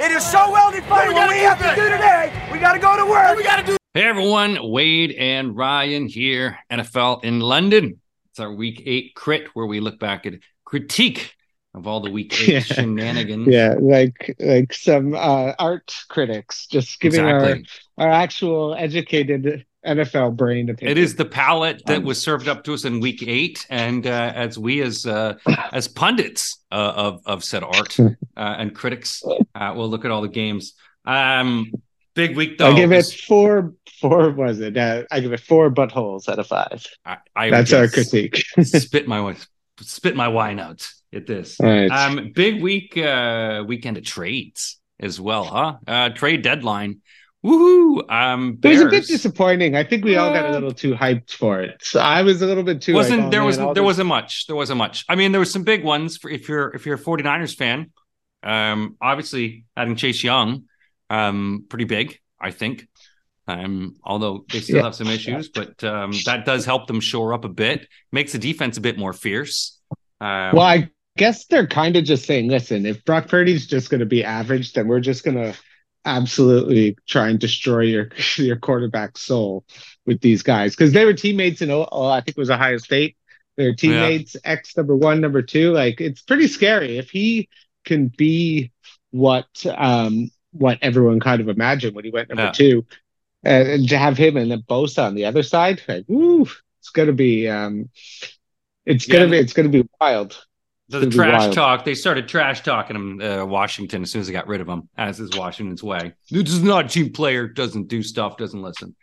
It is so well defined. What we, have to do today, we got to go to work. We got to do. Hey everyone, Wade and Ryan here, NFL in London. It's our week eight crit where we look back at critique of all the week eight Yeah. shenanigans. Yeah, like like some uh, art critics just giving Exactly. our our actual educated NFL brain opinion. It is the palette that was served up to us in week eight, and uh, as we as uh, as pundits uh, of of said art uh, and critics, uh, will look at all the games. Um, big week though. I give it four. Four was it? Uh, I give it four buttholes out of five. I, I That's our critique. spit my spit my wine out at this. Right. Um, big week uh, weekend of trades as well, huh? Uh, trade deadline. Woohoo! Um, it was a bit disappointing. I think we all got a Uh, little too hyped for it. So I was a little bit too. wasn't like, oh, there man, was all there wasn't much there wasn't much i mean there was some big ones for if you're if you're a 49ers fan um obviously adding chase young um pretty big i think um although they still Yeah. have some issues but um that does help them shore up a bit makes the defense a bit more fierce um, Well, I guess they're kind of just saying, listen, if Brock Purdy's just going to be average, then we're just going to absolutely try and destroy your your quarterback soul with these guys because they were teammates in oh, I think it was Ohio State. They're teammates X number one, number two. Like it's pretty scary if he can be what um what everyone kind of imagined when he went number Yeah. two, and, and to have him and then Bosa on the other side, like, woo, it's gonna be um, it's gonna Yeah. be it's gonna be wild. The, gonna trash wild. talk they started trash talking him uh, washington as soon as they got rid of him as is washington's way this is not a team player doesn't do stuff doesn't listen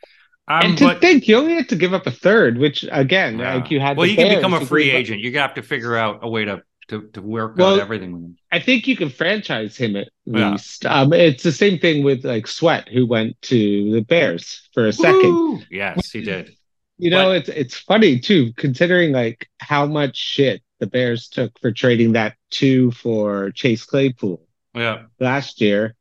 um, and to but think you only have to give up a third, which again, Yeah. like you had. well the you can Bears, become a free gave up- agent you have to figure out a way to to, to work Well, out everything with him I think you can franchise him at Yeah. least. Um, it's the same thing with like Sweat, who went to the Bears for a second. Yes, he did. You know, But- it's it's funny too, considering like how much shit the Bears took for trading that two for Chase Claypool Yeah. last year.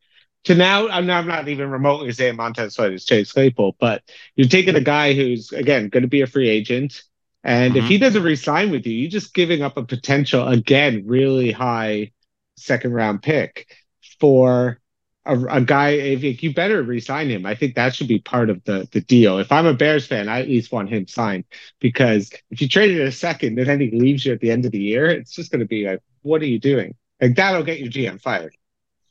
To now, I'm not, I'm not even remotely saying Montez Sweat is Chase Claypool, but you're taking a guy who's again going to be a free agent, and if Mhm. he doesn't resign with you, you're just giving up a potential again really high second round pick for a, a guy. If, if you better resign him, I think that should be part of the the deal. If I'm a Bears fan, I at least want him signed because if you traded a second and then he leaves you at the end of the year, it's just going to be like, what are you doing? Like that'll get your GM fired.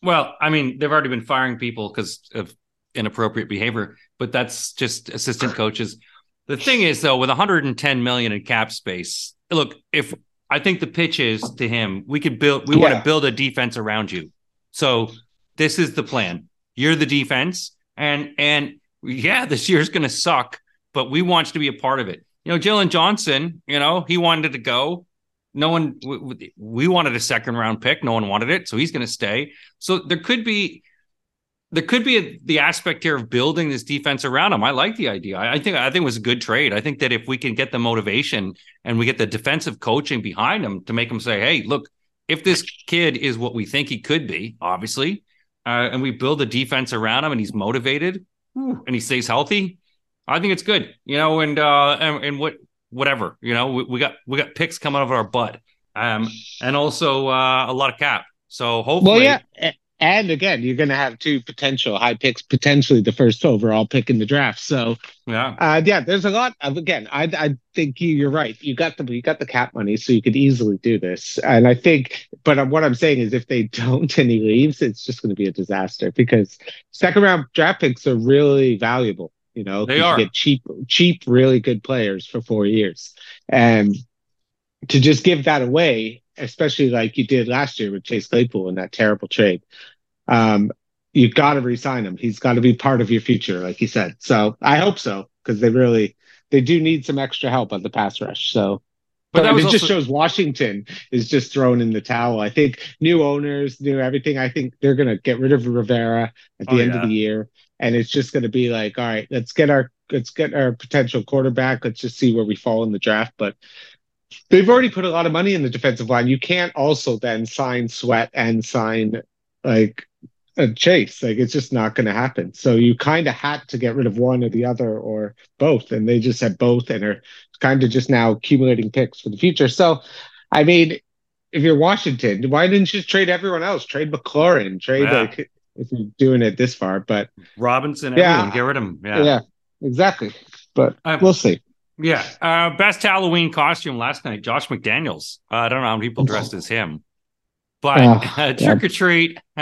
Well, I mean, they've already been firing people because of inappropriate behavior, but that's just assistant coaches. The thing is, though, with 110 million in cap space, look, if I think the pitch is to him, we could build, we want to build a defense around you. So this is the plan. You're the defense, and and yeah, this year's going to suck, but we want you to be a part of it. You know, Jalen Johnson, you know, he wanted to go. No one, we wanted a second round pick. No one wanted it, so he's going to stay. So there could be, there could be a, the aspect here of building this defense around him. I like the idea. I, I think I think it was a good trade. I think that if we can get the motivation and we get the defensive coaching behind him to make him say, "Hey, look, if this kid is what we think he could be, obviously, uh, and we build a defense around him and he's motivated whew, and he stays healthy, I think it's good. You know, and uh, and, and what whatever you know, we, we got we got picks coming out of our butt, um, and also uh, a lot of cap. So hopefully, Well, yeah. And again, you're going to have two potential high picks, potentially the first overall pick in the draft. So, yeah. uh, yeah, there's a lot of again. I I think you, you're right. You got the you got the cap money, so you could easily do this. And I think, but what I'm saying is, if they don't and he leaves, it's just going to be a disaster because second round draft picks are really valuable. You know, They you are. get cheap, cheap, really good players for four years, and to just give that away, especially like you did last year with Chase Claypool in that terrible trade, um, you've got to resign him. He's got to be part of your future, like he said. So I hope so because they really they do need some extra help on the pass rush. So. But But, it just shows Washington is just thrown in the towel. I think new owners, new everything. I think they're going to get rid of Rivera at the Oh, end yeah. of the year, and it's just going to be like, all right, let's get our let's get our potential quarterback. Let's just see where we fall in the draft. But they've already put a lot of money in the defensive line. You can't also then sign Sweat and sign like a Chase. Like it's just not going to happen. So you kind of had to get rid of one or the other or both, and they just had both and are kind of just now accumulating picks for the future. So, I mean, if you're Washington, why didn't you just trade everyone else? Trade McLaurin, trade Yeah. like if you're doing it this far. But Robinson, Yeah. everyone, get rid of him. Yeah. yeah, exactly. But Um, we'll see. Yeah. Uh, best Halloween costume last night, Josh McDaniels. Uh, I don't know how many people dressed as him, but Oh, uh, trick or treat.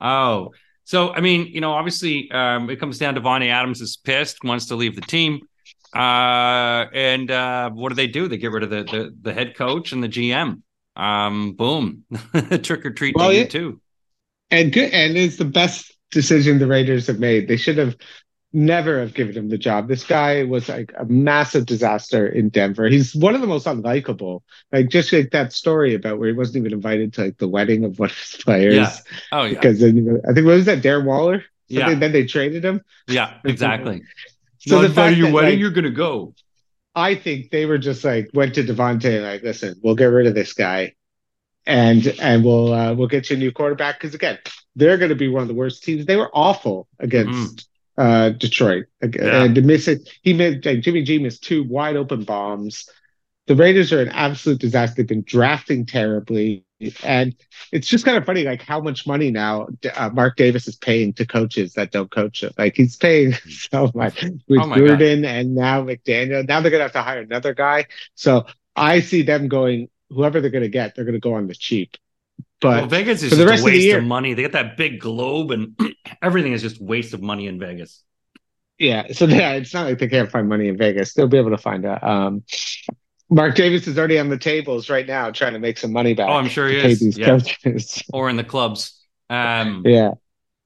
oh, so I mean, you know, obviously, um, it comes down to Vonnie Adams is pissed, wants to leave the team. Uh, and uh, what do they do? They get rid of the the, the head coach and the GM. Um, boom, trick or treat Well, to you yeah. too. And good, and it's the best decision the Raiders have made. They should have never have given him the job. This guy was like a massive disaster in Denver. He's one of the most unlikable. Like just like that story about where he wasn't even invited to like the wedding of one of his players Yeah. Oh yeah, because then, I think what was that Darren Waller? Something, Yeah. Then they traded him. yeah, exactly. So Not the fact to your that, wedding, like, you're gonna go. I think they were just like went to Davante like, listen, we'll get rid of this guy, and and we'll uh, we'll get you a new quarterback because again, they're going to be one of the worst teams. They were awful against uh, Detroit, Yeah. and to miss it, he missed like Jimmy G missed two wide open bombs. The Raiders are an absolute disaster. They've been drafting terribly, and it's just kind of funny, like how much money now uh, Mark Davis is paying to coaches that don't coach him. Like he's paying so much with Oh. Gruden and now McDaniel. Now they're gonna have to hire another guy. So I see them going. Whoever they're gonna get, they're gonna go on the cheap. But well, Vegas is for the just rest a of the waste year- of money. They got that big globe, and everything is just waste of money in Vegas. Yeah, so yeah, it's not like they can't find money in Vegas. They'll be able to find a. Um, Mark Davis is already on the tables right now, trying to make some money back. Oh, I'm sure he is. these Yeah. coaches. Or in the clubs. Um, yeah,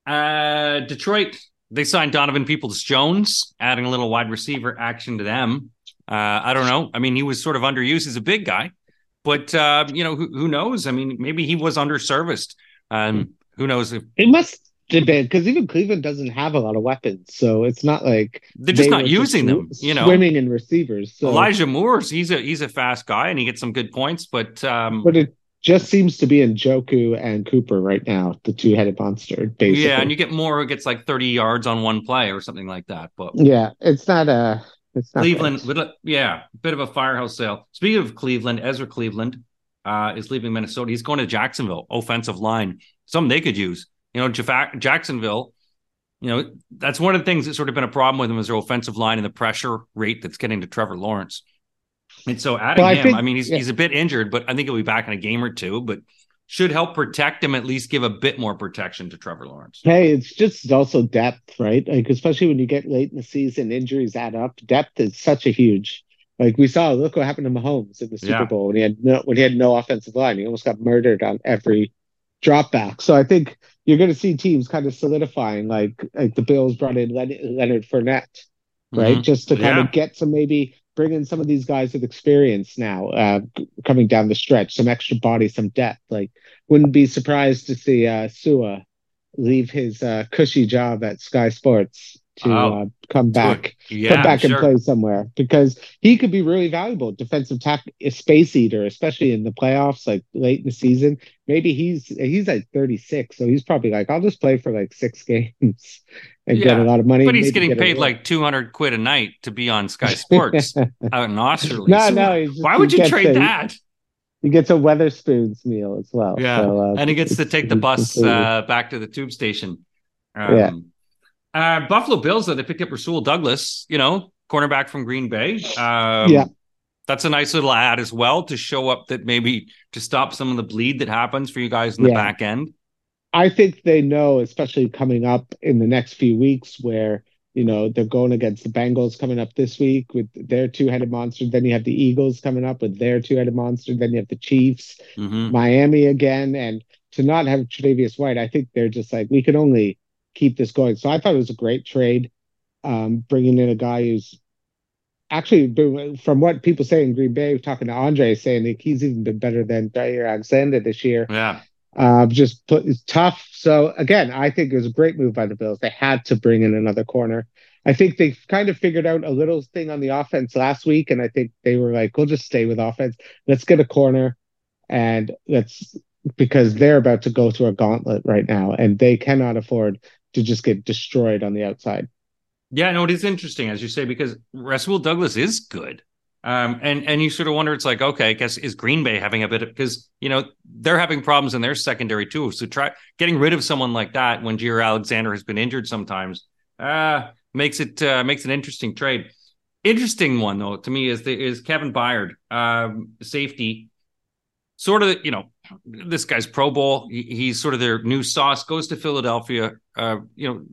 uh, Detroit, they signed Donovan Peoples Jones, adding a little wide receiver action to them. Uh, I don't know. I mean, he was sort of underused as a big guy, but uh, you know, who, who knows? I mean, maybe he was underserviced. Um, who knows if it must have been because even Cleveland doesn't have a lot of weapons, so it's not like they're just they not using them. You know, swimming in receivers. So, Elijah Moore's he's a he's a fast guy and he gets some good points, but um, but it just seems to be Njoku and Cooper right now, the two-headed monster. Basically, yeah, and you get Moore who gets like 30 yards on one play or something like that. But yeah, it's not a. Cleveland, yeah, bit of a firehouse sale. Speaking of Cleveland, Ezra Cleveland uh, is leaving Minnesota. He's going to Jacksonville, offensive line, something they could use. You know, Jaf- Jacksonville. You know, that's one of the things that's sort of been a problem with them is their offensive line and the pressure rate that's getting to Trevor Lawrence. And so adding Well, I him, think- I mean, he's yeah. he's a bit injured, but I think he'll be back in a game or two. But should help protect him, at least give a bit more protection to Trevor Lawrence. Hey, it's just also depth, right? Like especially when you get late in the season, injuries add up. Depth is such a huge. Like we saw, look what happened to Mahomes in the Super Yeah. Bowl when he had no when he had no offensive line. He almost got murdered on every drop back. So I think you're going to see teams kind of solidifying, like like the Bills brought in Len- Leonard Fournette, right? Mhm. Just to kind Yeah. of get some maybe bring in some of these guys with experience now, uh, coming down the stretch, some extra body, some depth. Like wouldn't be surprised to see uh, Suh leave his uh, cushy job at Sky Sports to Oh. uh, come back, Yeah, come back sure. and play somewhere because he could be really valuable defensive tack, a space eater, especially in the playoffs, like late in the season. Maybe he's he's like 36, so he's probably like, I'll just play for like six games and get a lot of money. But he's getting get paid like 200 quid a night to be on Sky Sports out in Australia. no, So no. just- Why would you trade a- that? He gets a Wetherspoons meal as well. Yeah, so, uh, and he gets to take the bus uh, back to the tube station. Um, Yeah. Uh, Buffalo Bills, though, they picked up Rasul Douglas, you know, cornerback from Green Bay. Um, Yeah. That's a nice little ad as well to show up that maybe to stop some of the bleed that happens for you guys in the Yeah. back end. I think they know, especially coming up in the next few weeks, where you know they're going against the Bengals coming up this week with their two-headed monster. Then you have the Eagles coming up with their two-headed monster. Then you have the Chiefs, hmm Miami again, and to not have Tre'Davious White, I think they're just like we can only keep this going. So I thought it was a great trade, um, bringing in a guy who's actually from what people say in Green Bay, talking to Andre, saying that he's even been better than Jaire Alexander this year. Yeah. Uh, just put it's tough. So again, I think it was a great move by the Bills. They had to bring in another corner. I think they kind of figured out a little thing on the offense last week, and I think they were like, "We'll just stay with offense. Let's get a corner, and let's because they're about to go through a gauntlet right now, and they cannot afford to just get destroyed on the outside." Yeah, no, it is interesting, as you say, because Rasul Douglas is good. Um, and and you sort of wonder, it's like, okay, I guess is Green Bay having a bit of because you know they're having problems in their secondary too. So try getting rid of someone like that when Jaire Alexander has been injured sometimes uh, makes it uh, makes an interesting trade. Interesting one though to me is the, is Kevin Byard, um, safety, sort of you know this guy's Pro Bowl. He, he's sort of their new sauce. Goes to Philadelphia. Uh, you know,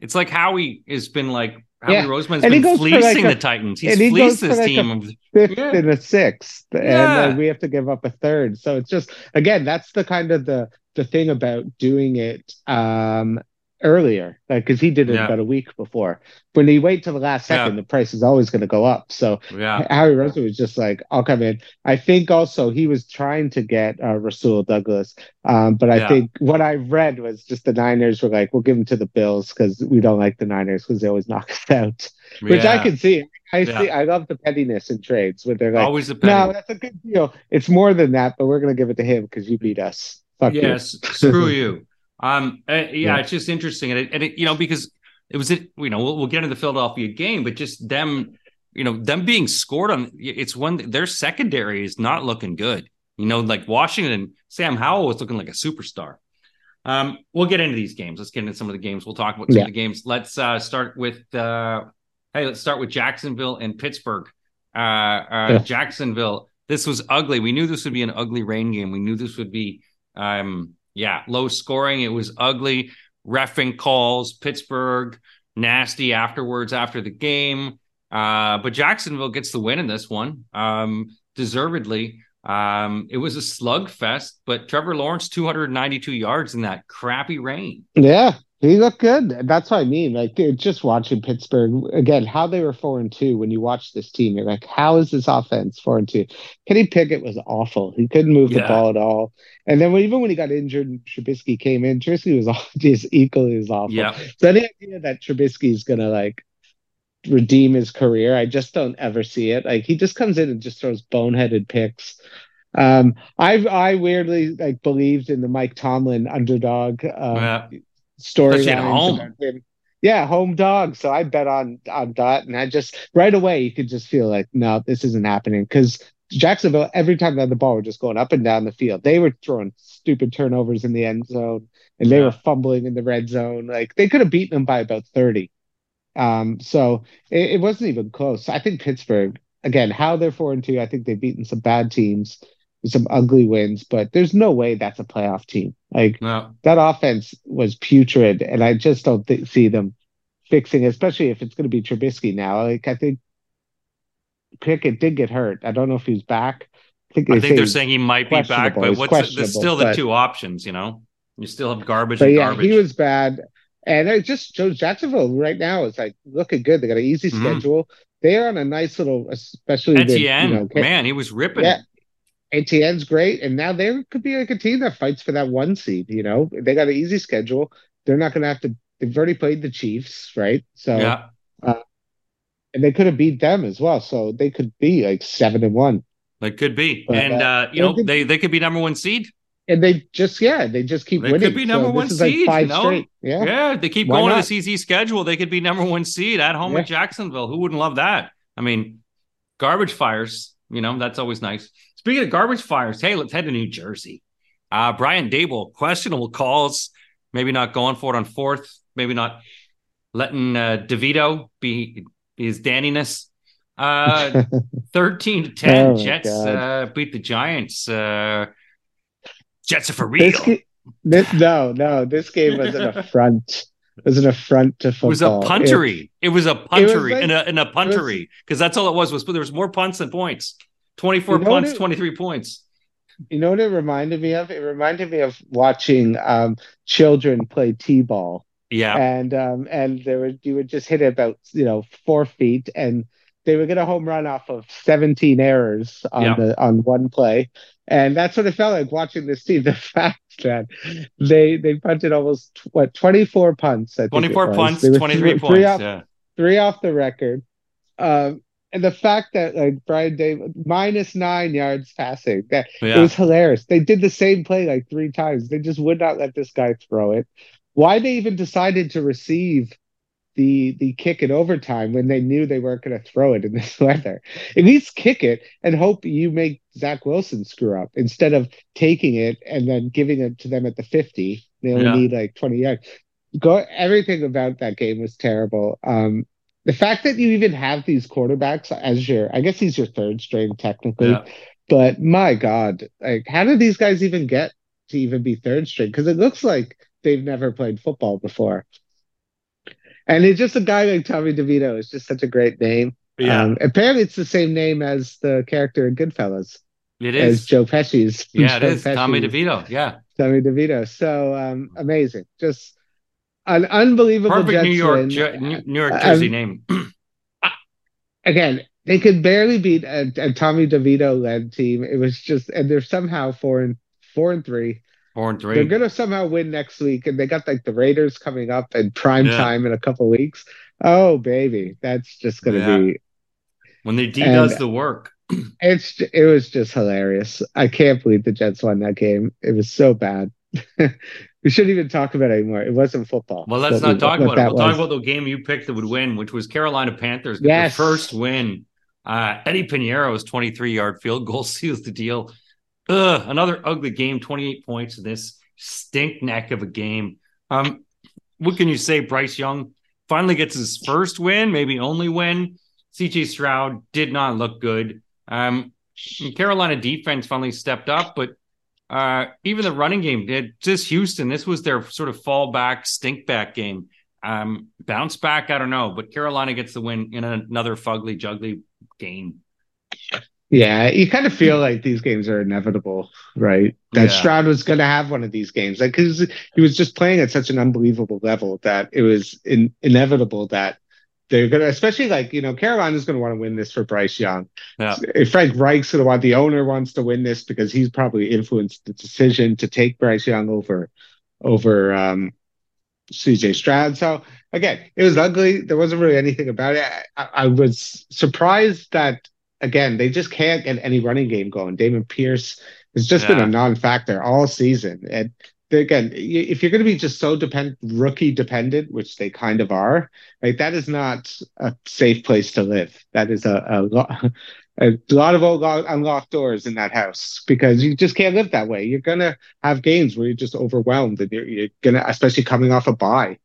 it's like Howie has been like Howie Yeah. Roseman's And been fleasing like a- the Titans. He's he for this like team. fifth Yeah. and a sixth, and Yeah. then we have to give up a third. So it's just again, that's the kind of the the thing about doing it um earlier, because he did it Yeah. about a week before. When you wait till the last second, Yeah. the price is always going to go up. So yeah, Harry Rosen was just like, I'll come in. I think also he was trying to get uh, Rasul Douglas, um, but I think what I read was just the Niners were like, we'll give him to the Bills because we don't like the Niners because they always knock us out, which I can see. I see. I love the pettiness in trades where they're like, always a no, that's a good deal. It's more than that, but we're going to give it to him because you beat us. Fuck you. yes, screw you. Um, uh, yeah, Yeah. it's just interesting, and it, and it, you know, because it was it. You know, we'll, we'll get into the Philadelphia game, but just them, you know, them being scored on. It's one their secondary is not looking good. You know, like Washington, Sam Howell was looking like a superstar. Um, we'll get into these games. Let's get into some of the games. We'll talk about some Yeah. of the games. Let's uh, start with. Uh, hey, let's start with Jacksonville and Pittsburgh. Uh, uh, Yeah. Jacksonville. This was ugly. We knew this would be an ugly rain game. We knew this would be, um, yeah, low scoring. It was ugly. Refing calls. Pittsburgh nasty afterwards after the game. Uh, but Jacksonville gets the win in this one, um, deservedly. Um, it was a slugfest, but Trevor Lawrence 292 yards in that crappy rain. Yeah, he looked good. That's what I mean. Like just watching Pittsburgh again, how they were four and two. When you watch this team, you're like, how is this offense four and two? Kenny Pickett was awful. He couldn't move the ball at all. And then when, even when he got injured, and Trubisky came in. Trubisky was all- just equally as awful. Yeah. So any idea that Trubisky is gonna like redeem his career, I just don't ever see it. Like he just comes in and just throws boneheaded picks. Um, I I weirdly like believed in the Mike Tomlin underdog uh, Yeah. Storylines at home. Yeah, home dog. So I bet on on that, and I just right away you could just feel like, no, this isn't happening because Jacksonville every time they had the ball were just going up and down the field. They were throwing stupid turnovers in the end zone, and they Yeah. were fumbling in the red zone. Like they could have beaten them by about thirty. Um, so it, it wasn't even close. I think Pittsburgh again, how they're four and two. I think they've beaten some bad teams, some ugly wins, but there's no way that's a playoff team. Like No. that offense was putrid, and I just don't th- see them fixing, especially if it's going to be Trubisky now. Like I think Pickett did get hurt. I don't know if he's back. I think, I think they're saying he might be back, but what's the, still the but- two options, you know? You still have garbage but and yeah, garbage. he was bad. And it just shows Jacksonville right now is like looking good. They got an easy Mhm. schedule. They are on a nice little, especially with, Etienne, you know, man, he was ripping. Yeah. Etienne's great, and now they could be like a team that fights for that one seed. You know, they got an easy schedule. They're not going to have to. They've already played the Chiefs, right? So, Yeah. and they could have beat them as well. So they could be like seven and one. They could be. But, and uh, uh, you know, they could- they they could be number one seed. And they just, yeah, they just keep winning. They could be number so one like seed, know? straight. Yeah. Yeah, they keep Why going to not? this easy schedule. They could be number one seed at home Yeah. at Jacksonville. Who wouldn't love that? I mean, garbage fires, you know, that's always nice. Speaking of garbage fires, hey, let's head to New Jersey. Uh, Brian Daboll, questionable calls, maybe not going for it on fourth, maybe not letting uh, DeVito be his daniness. Uh, 13 to 10, Oh, Jets uh, beat the Giants. Uh, Jets are for real. This, ga- this no, no, this game was an affront. It was an affront to football. It was a puntery. It, was a puntery like- and a and a puntery because that's all it was. Was there was more punts than points. Twenty four You know punts, it- twenty three points. You know what it reminded me of? It reminded me of watching um, children play t-ball, Yeah, and um, and there would you would just hit it about you know four feet, and they would get a home run off of 17 errors on Yeah. the on one play, and that's what it felt like watching this team. The fact that they they punted almost what 24 punts, I think twenty four punts, twenty three three- points. three off, yeah, three off the record. Um, and the fact that like Brian David minus nine yards passing, that it was hilarious. They did the same play like three times. They just would not let this guy throw it. Why they even decided to receive the the kick in overtime when they knew they weren't going to throw it in this weather. At least kick it and hope you make Zach Wilson screw up instead of taking it and then giving it to them at the 50. They only Yeah. need like 20 yards. Go everything about that game was terrible. Um the fact that you even have these quarterbacks as your I guess he's your third string technically, Yeah. but my God, like how did these guys even get to even be third string? Because it looks like they've never played football before. And it's just a guy like Tommy DeVito is just such a great name. Yeah, Um, apparently, it's the same name as the character in Goodfellas, It is as. Joe Pesci's. yeah, it Joe is. Tommy DeVito. Yeah, Tommy DeVito. So um, amazing. Just an unbelievable perfect Jets New York, New York Um, Jersey name. Again, they could barely beat a, a Tommy DeVito led team. It was just, and they're somehow four and four and three. Four and three. They're gonna somehow win next week, and they got like the Raiders coming up in prime Yeah. time in a couple weeks. Oh baby, that's just gonna Yeah. be. When the D And- does the work. It's it was just hilarious. I can't believe the Jets won that game. It was so bad. we shouldn't even talk about it anymore. It wasn't football. Well, let's not we- talk about it. We'll talk about the game you picked that would win, which was Carolina Panthers. Yes. Their first win. Uh, Eddy Pineiro's 23 yard field goal seals the deal. Ugh, another ugly game, 28 points in this stink neck of a game. Um, what can you say? Bryce Young finally gets his first win, maybe only win. CJ Stroud did not look good. Um, Carolina defense finally stepped up, but uh, even the running game did. Just Houston, this was their sort of fallback, stink back game. Um, bounce back, I don't know, but Carolina gets the win in another fugly, juggly game. Yeah, you kind of feel like these games are inevitable, right? That Yeah. Stroud was going to have one of these games, like because he was just playing at such an unbelievable level that it was in, inevitable that they're going to, especially like you know, Carolina's going to want to win this for Bryce Young. Yeah. If Frank Reich's to want, the owner wants to win this because he's probably influenced the decision to take Bryce Young over over um, CJ Stroud. So again, it was ugly. There wasn't really anything about it. I, I was surprised that again they just can't get any running game going. Dameon Pierce has just been a non-factor all season, and again, if you're going to be just so depend rookie dependent, which they kind of are, like that is not a safe place to live. That is a a, lo- a lot of old lo- unlocked doors in that house because you just can't live that way. You're gonna have games where you're just overwhelmed, and you're, you're gonna, especially coming off a bye.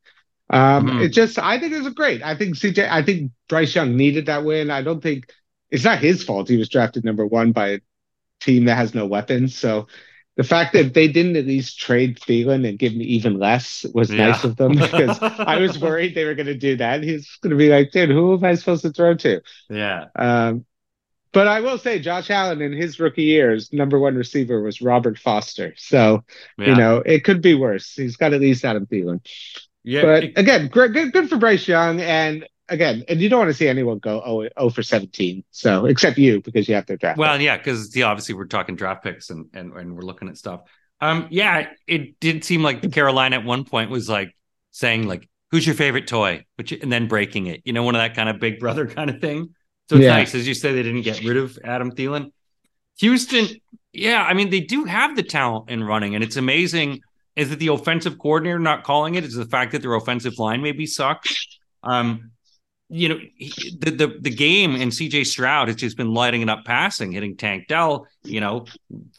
Um, Mhm. It just, I think it was great. I think CJ, I think Bryce Young needed that win. I don't think it's not his fault. He was drafted number one by a team that has no weapons. So the fact that they didn't at least trade Thielen and give me even less was Yeah. nice of them because I was worried they were going to do that. He's going to be like, dude, who am I supposed to throw to? yeah. Um, but I will say, Josh Allen in his rookie years, number one receiver was Robert Foster. So Yeah. you know it could be worse. He's got at least Adam Thielen. yeah. But it- again, great, good, good for Bryce Young. And again, and you don't want to see anyone go 0, 0 for 17. So except you because you have their draft. Well, yeah, because yeah, obviously we're talking draft picks and, and and we're looking at stuff. Um, yeah, it did seem like the Carolina at one point was like saying like, "Who's your favorite toy?" Which and then breaking it, you know, one of that kind of Big Brother kind of thing. So it's Yeah. nice, as you say, they didn't get rid of Adam Thielen. Houston, yeah, I mean they do have the talent in running, and it's amazing. Is it the offensive coordinator not calling it? Is it the fact that their offensive line maybe sucks? Um, you know, he- the the the game and CJ Stroud has just been lighting it up passing, hitting Tank Dell, you know,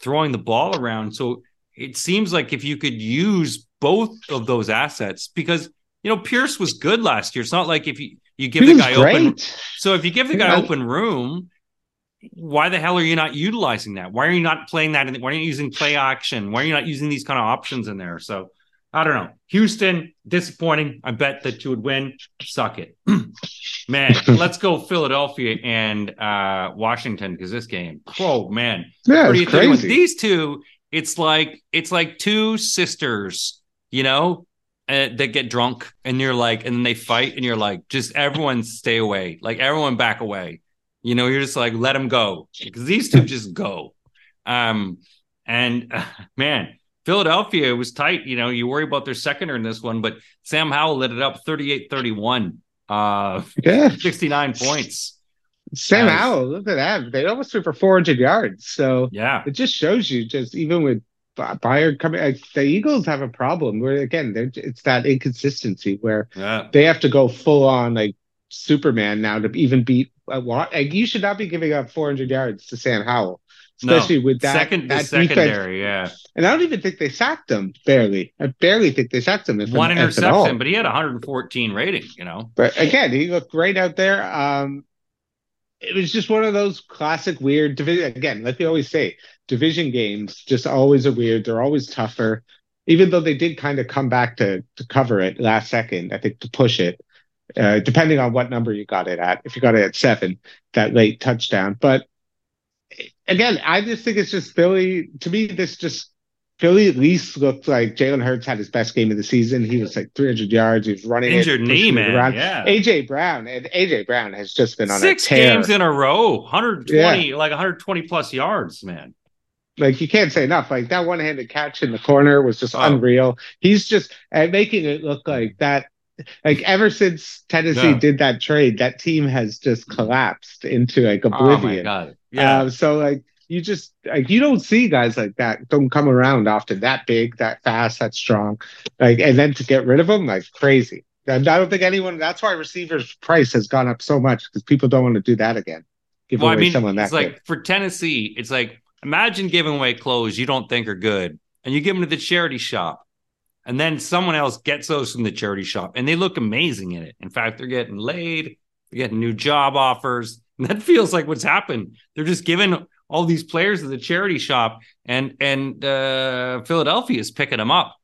throwing the ball around. So it seems like if you could use both of those assets, because you know Pierce was good last year. It's not like if you you give he the guy great. open. So if you give the guy open room, why the hell are you not utilizing that? Why are you not playing that? In, why are you using play action? Why are you not using these kind of options in there? So I don't know. Houston, disappointing. I bet that you would win. Suck it. man, let's go Philadelphia and uh, Washington because this game, oh man. Yeah, What do it's you think? With crazy. these two, it's like it's like two sisters, you know, uh, that get drunk and you're like, and then they fight and you're like, just everyone stay away, like everyone back away. You know, you're just like, let them go because these two just go. Um, and uh, man, Philadelphia it was tight. You know, you worry about their seconder in this one, but Sam Howell lit it up 38 31, uh, yeah, 69 points. Sam Nice. Howell, look at that. They almost threw for 400 yards. So Yeah. it just shows you, just even with Byard coming. Uh, the Eagles have a problem where again, it's that inconsistency where Yeah. they have to go full on like Superman now to even beat. Uh, what? Like, you should not be giving up 400 yards to Sam Howell, especially no. with that second that defense. secondary, yeah. And I don't even think they sacked him. Barely, I barely think they sacked him. If One all. interception, but he had 114 rating, you know. But again, he looked great out there. Um, it was just one of those classic weird division. Again, like we always say, division games just always are weird. They're always tougher. Even though they did kind of come back to to cover it last second, I think to push it, uh, depending on what number you got it at. If you got it at seven, that late touchdown. But again, I just think it's just Philly. To me, this just Philly at least looked like Jalen Hurts had his best game of the season. He was like 300 yards. He was running it, Injured knee, man. around. Yeah. AJ Brown and AJ Brown has just been on Six a tear. games in a row, 120, like 120 plus yards, man. like you can't say enough. Like that one-handed catch in the corner was just Oh. unreal. He's just making it look like that. Like ever since Tennessee Yeah. did that trade, that team has just collapsed into like Oh my oblivion. god. Yeah. Um, so like you just like you don't see guys like that don't come around often that big, that fast, that strong. Like and then to get rid of them, like crazy. And I don't think anyone. That's why receivers' price has gone up so much because people don't want to do that again. Give well, I away mean, someone that it's like for Tennessee, it's like imagine giving away clothes you don't think are good, and you give them to the charity shop, and then someone else gets those from the charity shop, and they look amazing in it. In fact, they're getting laid, they're getting new job offers. And that feels like what's happened. They're just giving all these players to the charity shop, and and uh, Philadelphia is picking them up.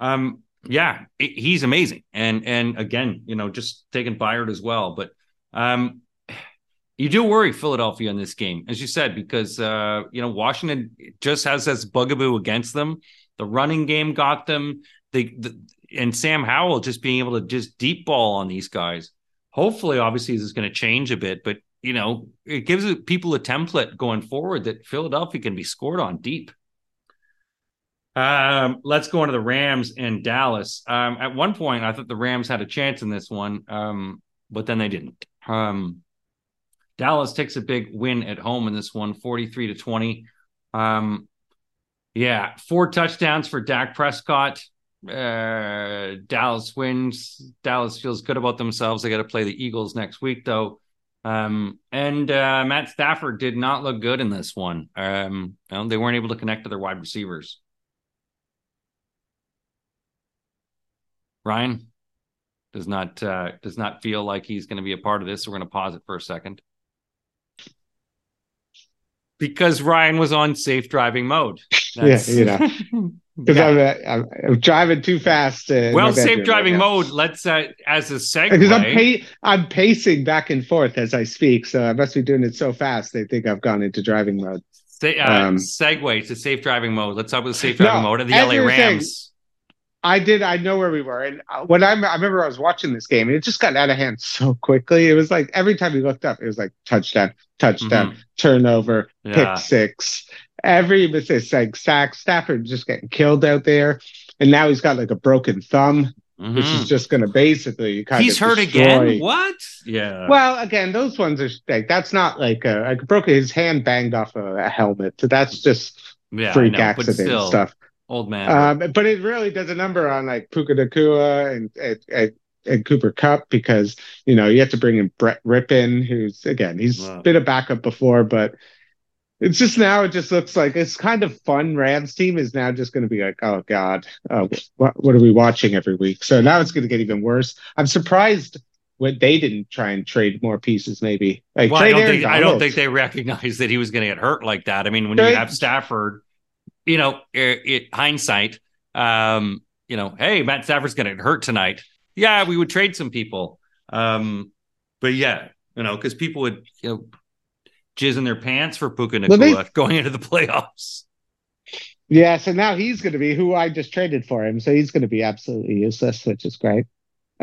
Um, yeah, it- he's amazing, and and again, you know, just taking Byard as well, but um, you do worry Philadelphia in this game, as you said, because uh, you know Washington just has this bugaboo against them. The running game got them. They the, and Sam Howell just being able to just deep ball on these guys. Hopefully, obviously, this is going to change a bit, but you know, it gives people a template going forward that Philadelphia can be scored on deep. Um, let's go into the Rams and Dallas. Um, at one point, I thought the Rams had a chance in this one, um, but then they didn't. Um, Dallas takes a big win at home in this one, 43 to 20. Um, yeah, four touchdowns for Dak Prescott. Uh, Dallas wins. Dallas feels good about themselves. They got to play the Eagles next week, though. Um, and uh, Matt Stafford did not look good in this one. Um, they weren't able to connect to their wide receivers. Ryan does not uh, does not feel like he's going to be a part of this. So we're going to pause it for a second because Ryan was on safe driving mode. Yeah, you know. Because Yeah. I'm, uh, I'm, I'm driving too fast. uh, Well, safe driving now. mode. Let's uh, as a segue. Because I'm pa- I'm pacing back and forth as I speak, so I must be doing it so fast they think I've gone into driving mode. Say, uh, Um, segue to safe driving mode. Let's talk about the safe No, driving mode of the LA you were saying- Rams. I did. I know where we were, and uh, when I'm, I remember I was watching this game, and it just got out of hand so quickly. It was like every time you looked up, it was like touchdown, touchdown, turnover, Mm-hmm. Yeah. pick six. Every mistake, like sack, Stafford just getting killed out there, and now he's got like a broken thumb, which Mhm. is just going to basically kind He's of hurt destroy- again. What? Yeah. Well, again, those ones are like that's not like a like broke his hand banged off a, a helmet. So that's just yeah, freak know, but accident still, stuff. Old man. Um, but it really does a number on like Puka Nacua and, and and and Cooper Kupp because you know you have to bring in Brett Rypien, who's again he's Wow. been a backup before, but it's just now it just looks like it's kind of fun. Rams team is now just going to be like, oh god, uh, what what are we watching every week? So now it's going to get even worse. I'm surprised when they didn't try and trade more pieces. Maybe like well, I don't think I don't think they recognized that he was going to get hurt like that. I mean, when Right. you have Stafford, you know, it, it hindsight, um, you know, hey, Matt Stafford's going to hurt tonight. Yeah, we would trade some people. Um, but yeah, you know, because people would you know jizz in their pants for Puka Nacua they- going into the playoffs. Yeah, so now he's going to be who I just traded for him. So he's going to be absolutely useless, which is great.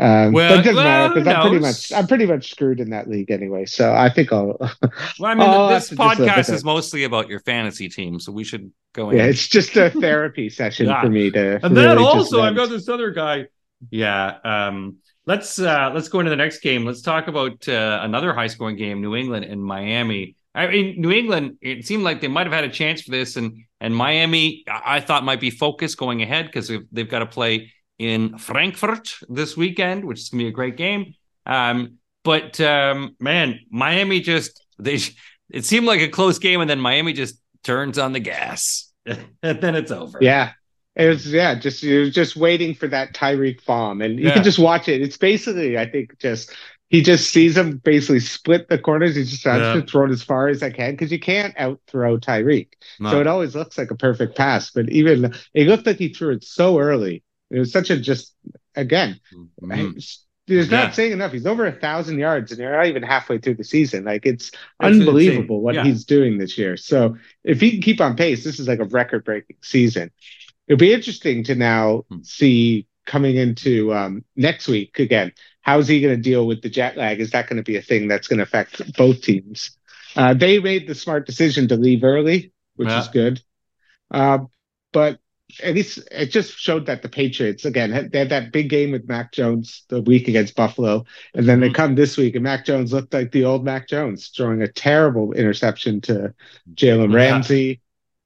Um, Well, but it doesn't well, matter because I'm pretty much I'm pretty much screwed in that league anyway. So I think I'll. Well, I mean, I'll this have to just live podcast is mostly about your fantasy team, so we should go in. yeah, it's just a therapy session Yeah. for me to. and then really just also I've got this other guy. Yeah. Um, let's uh, let's go into the next game. Let's talk about uh, another high scoring game, New England and Miami. I mean, New England, it seemed like they might have had a chance for this, and and Miami, I thought might be focused going ahead because they've got to play in Frankfurt this weekend, which is going to be a great game. Um, but um, man, Miami just they it seemed like a close game, and then Miami just turns on the gas, and then it's over. Yeah, it was yeah, just you was just waiting for that Tyreek bomb, and you yeah. can just watch it. It's basically, I think, just he just sees him basically split the corners. He just tries yeah. to throw it as far as I can because you can't out throw Tyreek. No. So it always looks like a perfect pass, but even it looked like he threw it so early. It was such a just again. Mm-hmm. There's yeah. not saying enough. He's over a thousand yards, and you're not even halfway through the season. Like it's, unbelievable insane. what yeah. he's doing this year. So if he can keep on pace, this is like a record-breaking season. It'll be interesting to now hmm. see coming into um, next week again. How's he going to deal with the jet lag? Is that going to be a thing that's going to affect both teams? Uh, they made the smart decision to leave early, which yeah. is good. Uh, but at least it just showed that the Patriots again had, they had that big game with Mac Jones the week against Buffalo, and then mm-hmm. they come this week and Mac Jones looked like the old Mac Jones, throwing a terrible interception to Jalen Ramsey. Yeah.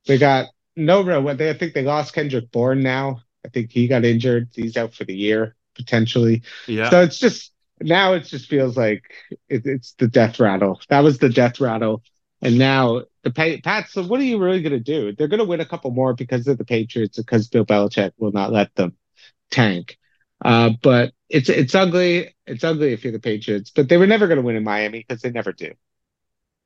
They got no real. They I think they lost Kendrick Bourne now. I think he got injured. He's out for the year potentially. Yeah. So it's just now it just feels like it, it's the death rattle. That was the death rattle, and now the Pats. So what are you really going to do? They're going to win a couple more because of the Patriots, because Bill Belichick will not let them tank. Uh, but it's it's ugly. It's ugly if you're the Patriots, but they were never going to win in Miami because they never do.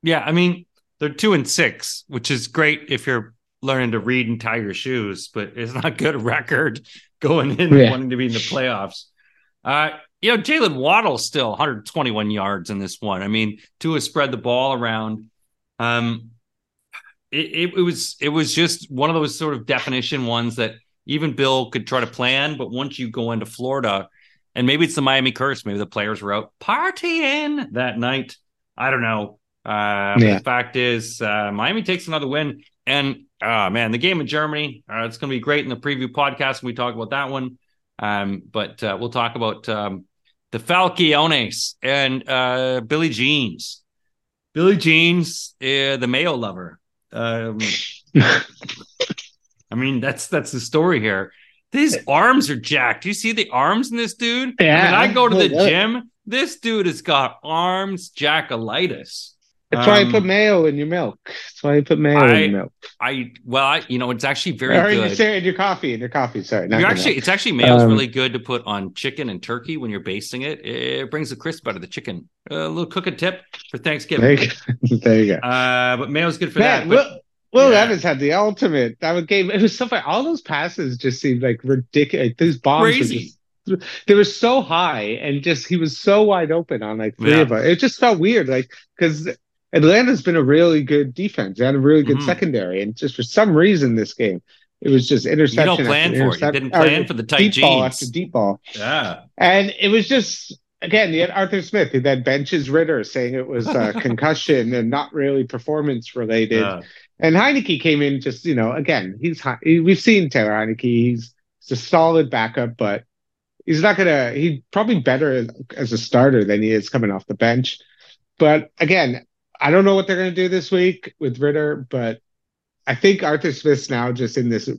Yeah, I mean they're two and six, which is great if you're learning to read and tie your shoes, but it's not good record going in yeah. wanting to be in the playoffs. Uh, you know, Jaylen Waddle still 121 yards in this one. I mean, Tua spread the ball around. Um, it, it, was it was just one of those sort of definition ones that even Bill could try to plan, but once you go into Florida, and maybe it's the Miami curse, maybe the players were out partying that night. I don't know. Uh, yeah. The fact is, uh, Miami takes another win, and uh, man, the game in Germany, uh, it's going to be great in the preview podcast. When we talk about that one, um, but uh, we'll talk about um, the Falciones and uh, Billy Jeans. Billy Jeans, uh, the Mayo lover. Um, I mean, that's that's the story here. These arms are jacked. Do you see the arms in this dude? Yeah. I, mean, I go to the gym. This dude has got arms jackalitis. That's um, why I put mayo in your milk. That's why I put mayo I, in your milk. I well, I you know, it's actually very or good. Your, in your coffee, in your coffee. Sorry, you're actually, it's actually mayo is um, really good to put on chicken and turkey when you're basting it. It brings the crisp out of the chicken. A little cooking tip for Thanksgiving. There you go. there you go. Uh, but mayo's good for Man, that. But, Will, yeah. Evans had the ultimate. That was game. It was so funny. All those passes just seemed like ridiculous. Those bombs Crazy. were just they were so high and just he was so wide open on like three yeah. of them. It just felt weird, like because Atlanta's been a really good defense. They had a really good mm-hmm. secondary, and just for some reason, this game it was just interception. You don't plan for it. You didn't plan for the tight deep jeans. ball after deep ball. Yeah, and it was just again, you had Arthur Smith who then benches Ridder, saying it was a concussion and not really performance related. Yeah. And Heinicke came in just you know again he's we've seen Taylor Heinicke he's, he's a solid backup, but he's not gonna he's probably better as a starter than he is coming off the bench. But again, I don't know what they're going to do this week with Ridder, but I think Arthur Smith's now just in this.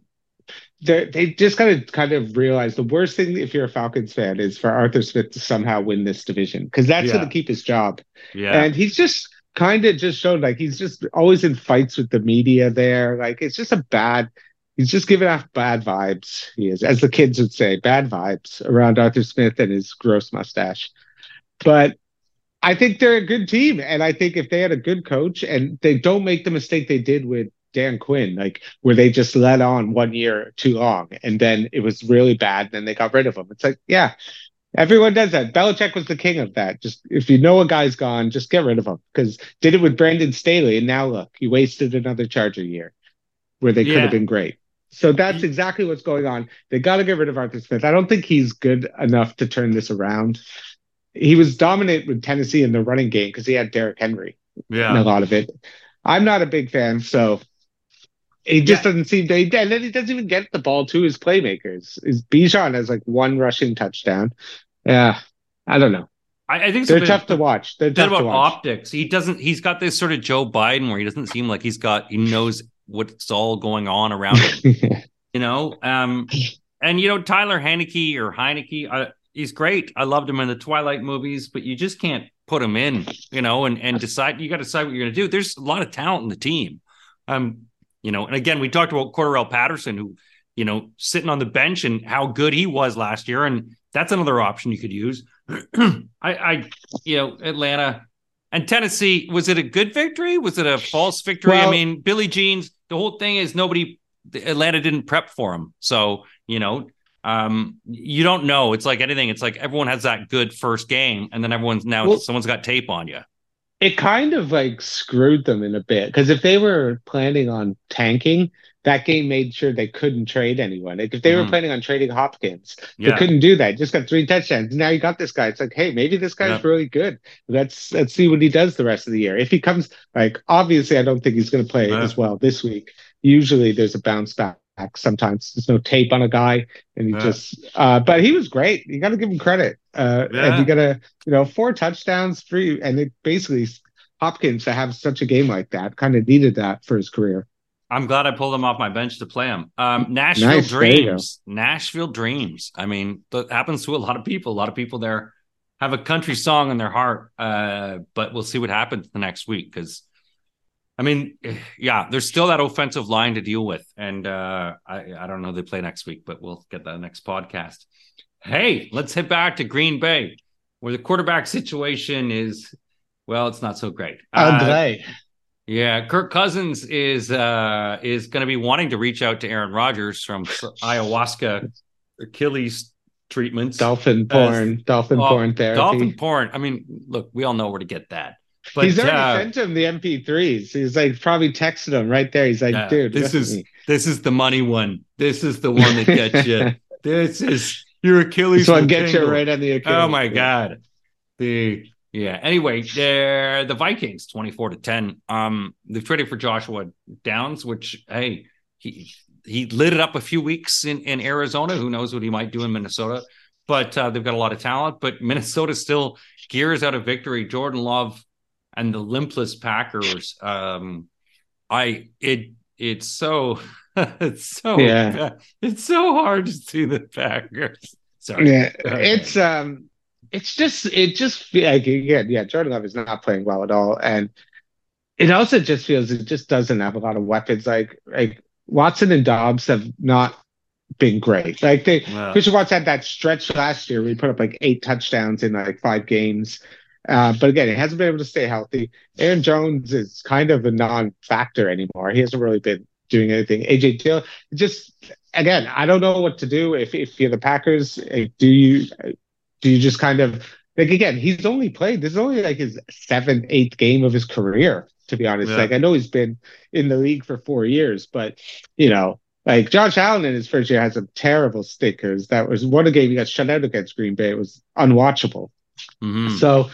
They just kind of kind of realize the worst thing if you're a Falcons fan is for Arthur Smith to somehow win this division because that's yeah. going to keep his job. Yeah, and he's just kind of just showed like he's just always in fights with the media there. Like it's just a bad. He's just giving off bad vibes. He is, as the kids would say, bad vibes around Arthur Smith and his gross mustache. But I think they're a good team. And I think if they had a good coach and they don't make the mistake they did with Dan Quinn, like where they just let on one year too long and then it was really bad and then they got rid of him. It's like, yeah, everyone does that. Belichick was the king of that. Just if you know a guy's gone, just get rid of him because did it with Brandon Staley. And now look, he wasted another Charger year where they yeah. could have been great. So that's exactly what's going on. They got to get rid of Arthur Smith. I don't think he's good enough to turn this around he was dominant with Tennessee in the running game because he had Derrick Henry. Yeah, a lot of it. I'm not a big fan, so he just yeah. doesn't seem to. And then he doesn't even get the ball to his playmakers. Is Bijan has like one rushing touchdown. Yeah, I don't know. I, I think They're tough to watch. They're tough about to watch. optics. He doesn't. He's got this sort of Joe Biden where he doesn't seem like he's got. He knows what's all going on around him. you know, um, and you know Tyler Haneke or Heineke. I, he's great. I loved him in the Twilight movies, but you just can't put him in. You know, and and decide. You got to decide what you're going to do. There's a lot of talent in the team. Um, you know, and again, we talked about Cordarrelle Patterson, who you know sitting on the bench and how good he was last year, and that's another option you could use. I, I, you know, Atlanta and Tennessee. Was it a good victory? Was it a false victory? Well- I mean, Billy Jeans. The whole thing is nobody. Atlanta didn't prep for him, so you know, um, you don't know. It's like anything. It's like everyone has that good first game, and then everyone's now Well- someone's got tape on you. it kind of like screwed them in a bit because if they were planning on tanking, that game made sure they couldn't trade anyone. Like if they were Mhm. planning on trading Hopkins, Yeah, they couldn't do that. Just got three touchdowns. Now you got this guy. It's like, hey, maybe this guy's Yeah. really good. Let's let's see what he does the rest of the year. If he comes like obviously, I don't think he's going to play Yeah. as well this week. Usually, there's a bounce back. Sometimes there's no tape on a guy, and he Yeah. just. Uh, but he was great. You got to give him credit. Uh, Yeah. and you got to, you know, four touchdowns, three, and it basically Hopkins to have such a game like that kind of needed that for his career. I'm glad I pulled him off my bench to play him. Um, Nashville Nice. Dreams. Nashville Dreams. I mean, that happens to a lot of people. A lot of people there have a country song in their heart. Uh, but we'll see what happens the next week because, I mean, yeah, there's still that offensive line to deal with, and uh, I I don't know they play next week, but we'll get that next podcast. Hey, let's head back to Green Bay, where the quarterback situation is. Well, it's not so great. Uh, Andre. yeah, Kirk Cousins is uh is going to be wanting to reach out to Aaron Rodgers from ayahuasca Achilles treatments. dolphin porn, dolphin Oh, porn therapy. Dolphin porn. I mean, look, we all know where to get that. But he's already uh, sent him the MP3s. He's like probably texted him right there. He's like, Yeah, dude, this is- me. this is the money one. This is the one that gets you. this is your Achilles. this one will gets you right on the Achilles. Oh my god. The yeah. Anyway, they're the Vikings, twenty four to ten. Um, they've traded for Joshua Dobbs, which hey, he he lit it up a few weeks in in Arizona. Who knows what he might do in Minnesota? But uh, they've got a lot of talent. But Minnesota still gears out of victory. Jordan Love and the limpless Packers. Um, I it it's so it's so Yeah. it's so hard to see the Packers. Sorry. Yeah, it's um, it's just it just like again, yeah, Jordan Love is not playing well at all, and it also just feels it just doesn't have a lot of weapons. Like like Watson and Doubs have not been great. Like they Yeah. Christian Watts had that stretch last year he put up like eight touchdowns in like five games. Uh, but again, he hasn't been able to stay healthy. Aaron Jones is kind of a non-factor anymore. He hasn't really been doing anything. AJ Dillon, just again, I don't know what to do if if you're the Packers. Do you do you just kind of like again? He's only played. This is only like his seventh, eighth game of his career. To be honest, Yeah. like I know he's been in the league for four years, but you know, like Josh Allen in his first year had some terrible stickers. That was one game he got shut out against Green Bay. It was unwatchable. Mhm. So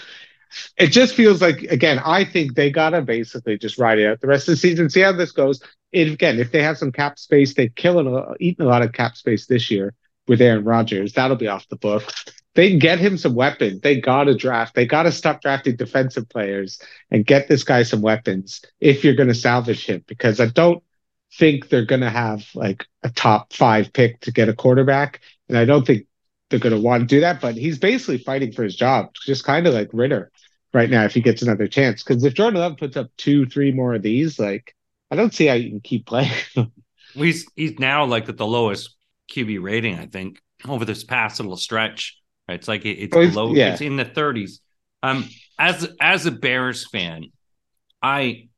it just feels like again, I think they gotta basically just ride it out the rest of the season, see how this goes. If, again, if they have some cap space, they've killed a, eaten a lot of cap space this year with Aaron Rodgers. That'll be off the book. They can get him some weapons. They gotta draft. They gotta stop drafting defensive players and get this guy some weapons if you're gonna salvage him. Because I don't think they're gonna have like a top five pick to get a quarterback, and I don't think they're going to want to do that. But he's basically fighting for his job, just kind of like Ridder right now if he gets another chance. Because if Jordan Love puts up two, three more of these, like I don't see how you can keep playing. he's he's now like at the lowest QB rating, I think, over this past little stretch. Right? It's like it, it's Oh, below. yeah. It's in the thirties. Um, as as a Bears fan, I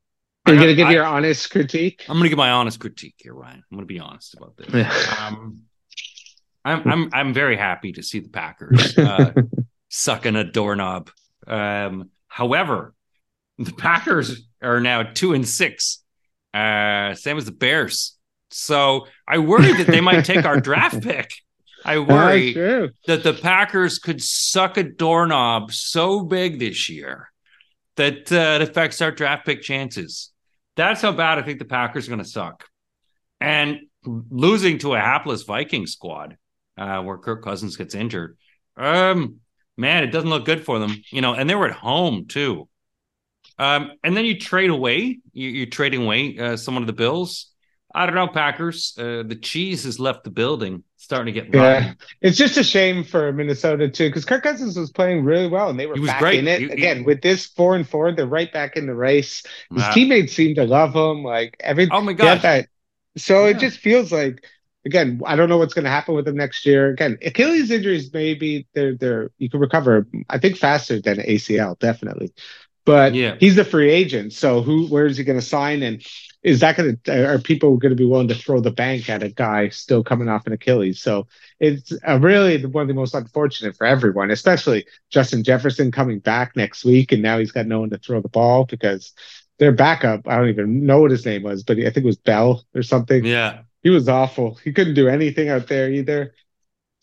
Are you I- going to give I- your honest critique? I'm going to give my honest critique here, Ryan. I'm going to be honest about this. Um, I'm I'm I'm very happy to see the Packers uh, sucking a doorknob. Um, however, the Packers are now two and six, uh, same as the Bears. So I worry that they might take our draft pick. I worry that the Packers could suck a doorknob so big this year that uh, it affects our draft pick chances. That's how bad I think the Packers are going to suck. And losing to a hapless Viking squad uh, where Kirk Cousins gets injured. Um, man, it doesn't look good for them. You know, and they were at home too. Um, and then you trade away. You, are trading away uh, someone of the Bills. I don't know, Packers. Uh, the cheese has left the building, starting to get. Yeah, it's just a shame for Minnesota too, because Kirk Cousins was playing really well, and they were back great. in it he, again he, with this four and four. They're right back in the race. His uh, teammates seem to love him. Like every oh my god. So yeah. it just feels like again, I don't know what's going to happen with him next year. Again, Achilles injuries maybe they're they're you can recover. I think faster than ACL, definitely. But yeah. he's a free agent, so who where is he going to sign and is that going to are people going to be willing to throw the bank at a guy still coming off an Achilles? So it's really one of the most unfortunate for everyone, especially Justin Jefferson coming back next week, and now he's got no one to throw the ball because their backup, I don't even know what his name was, but I think it was Bell or something. Yeah, he was awful. He couldn't do anything out there either.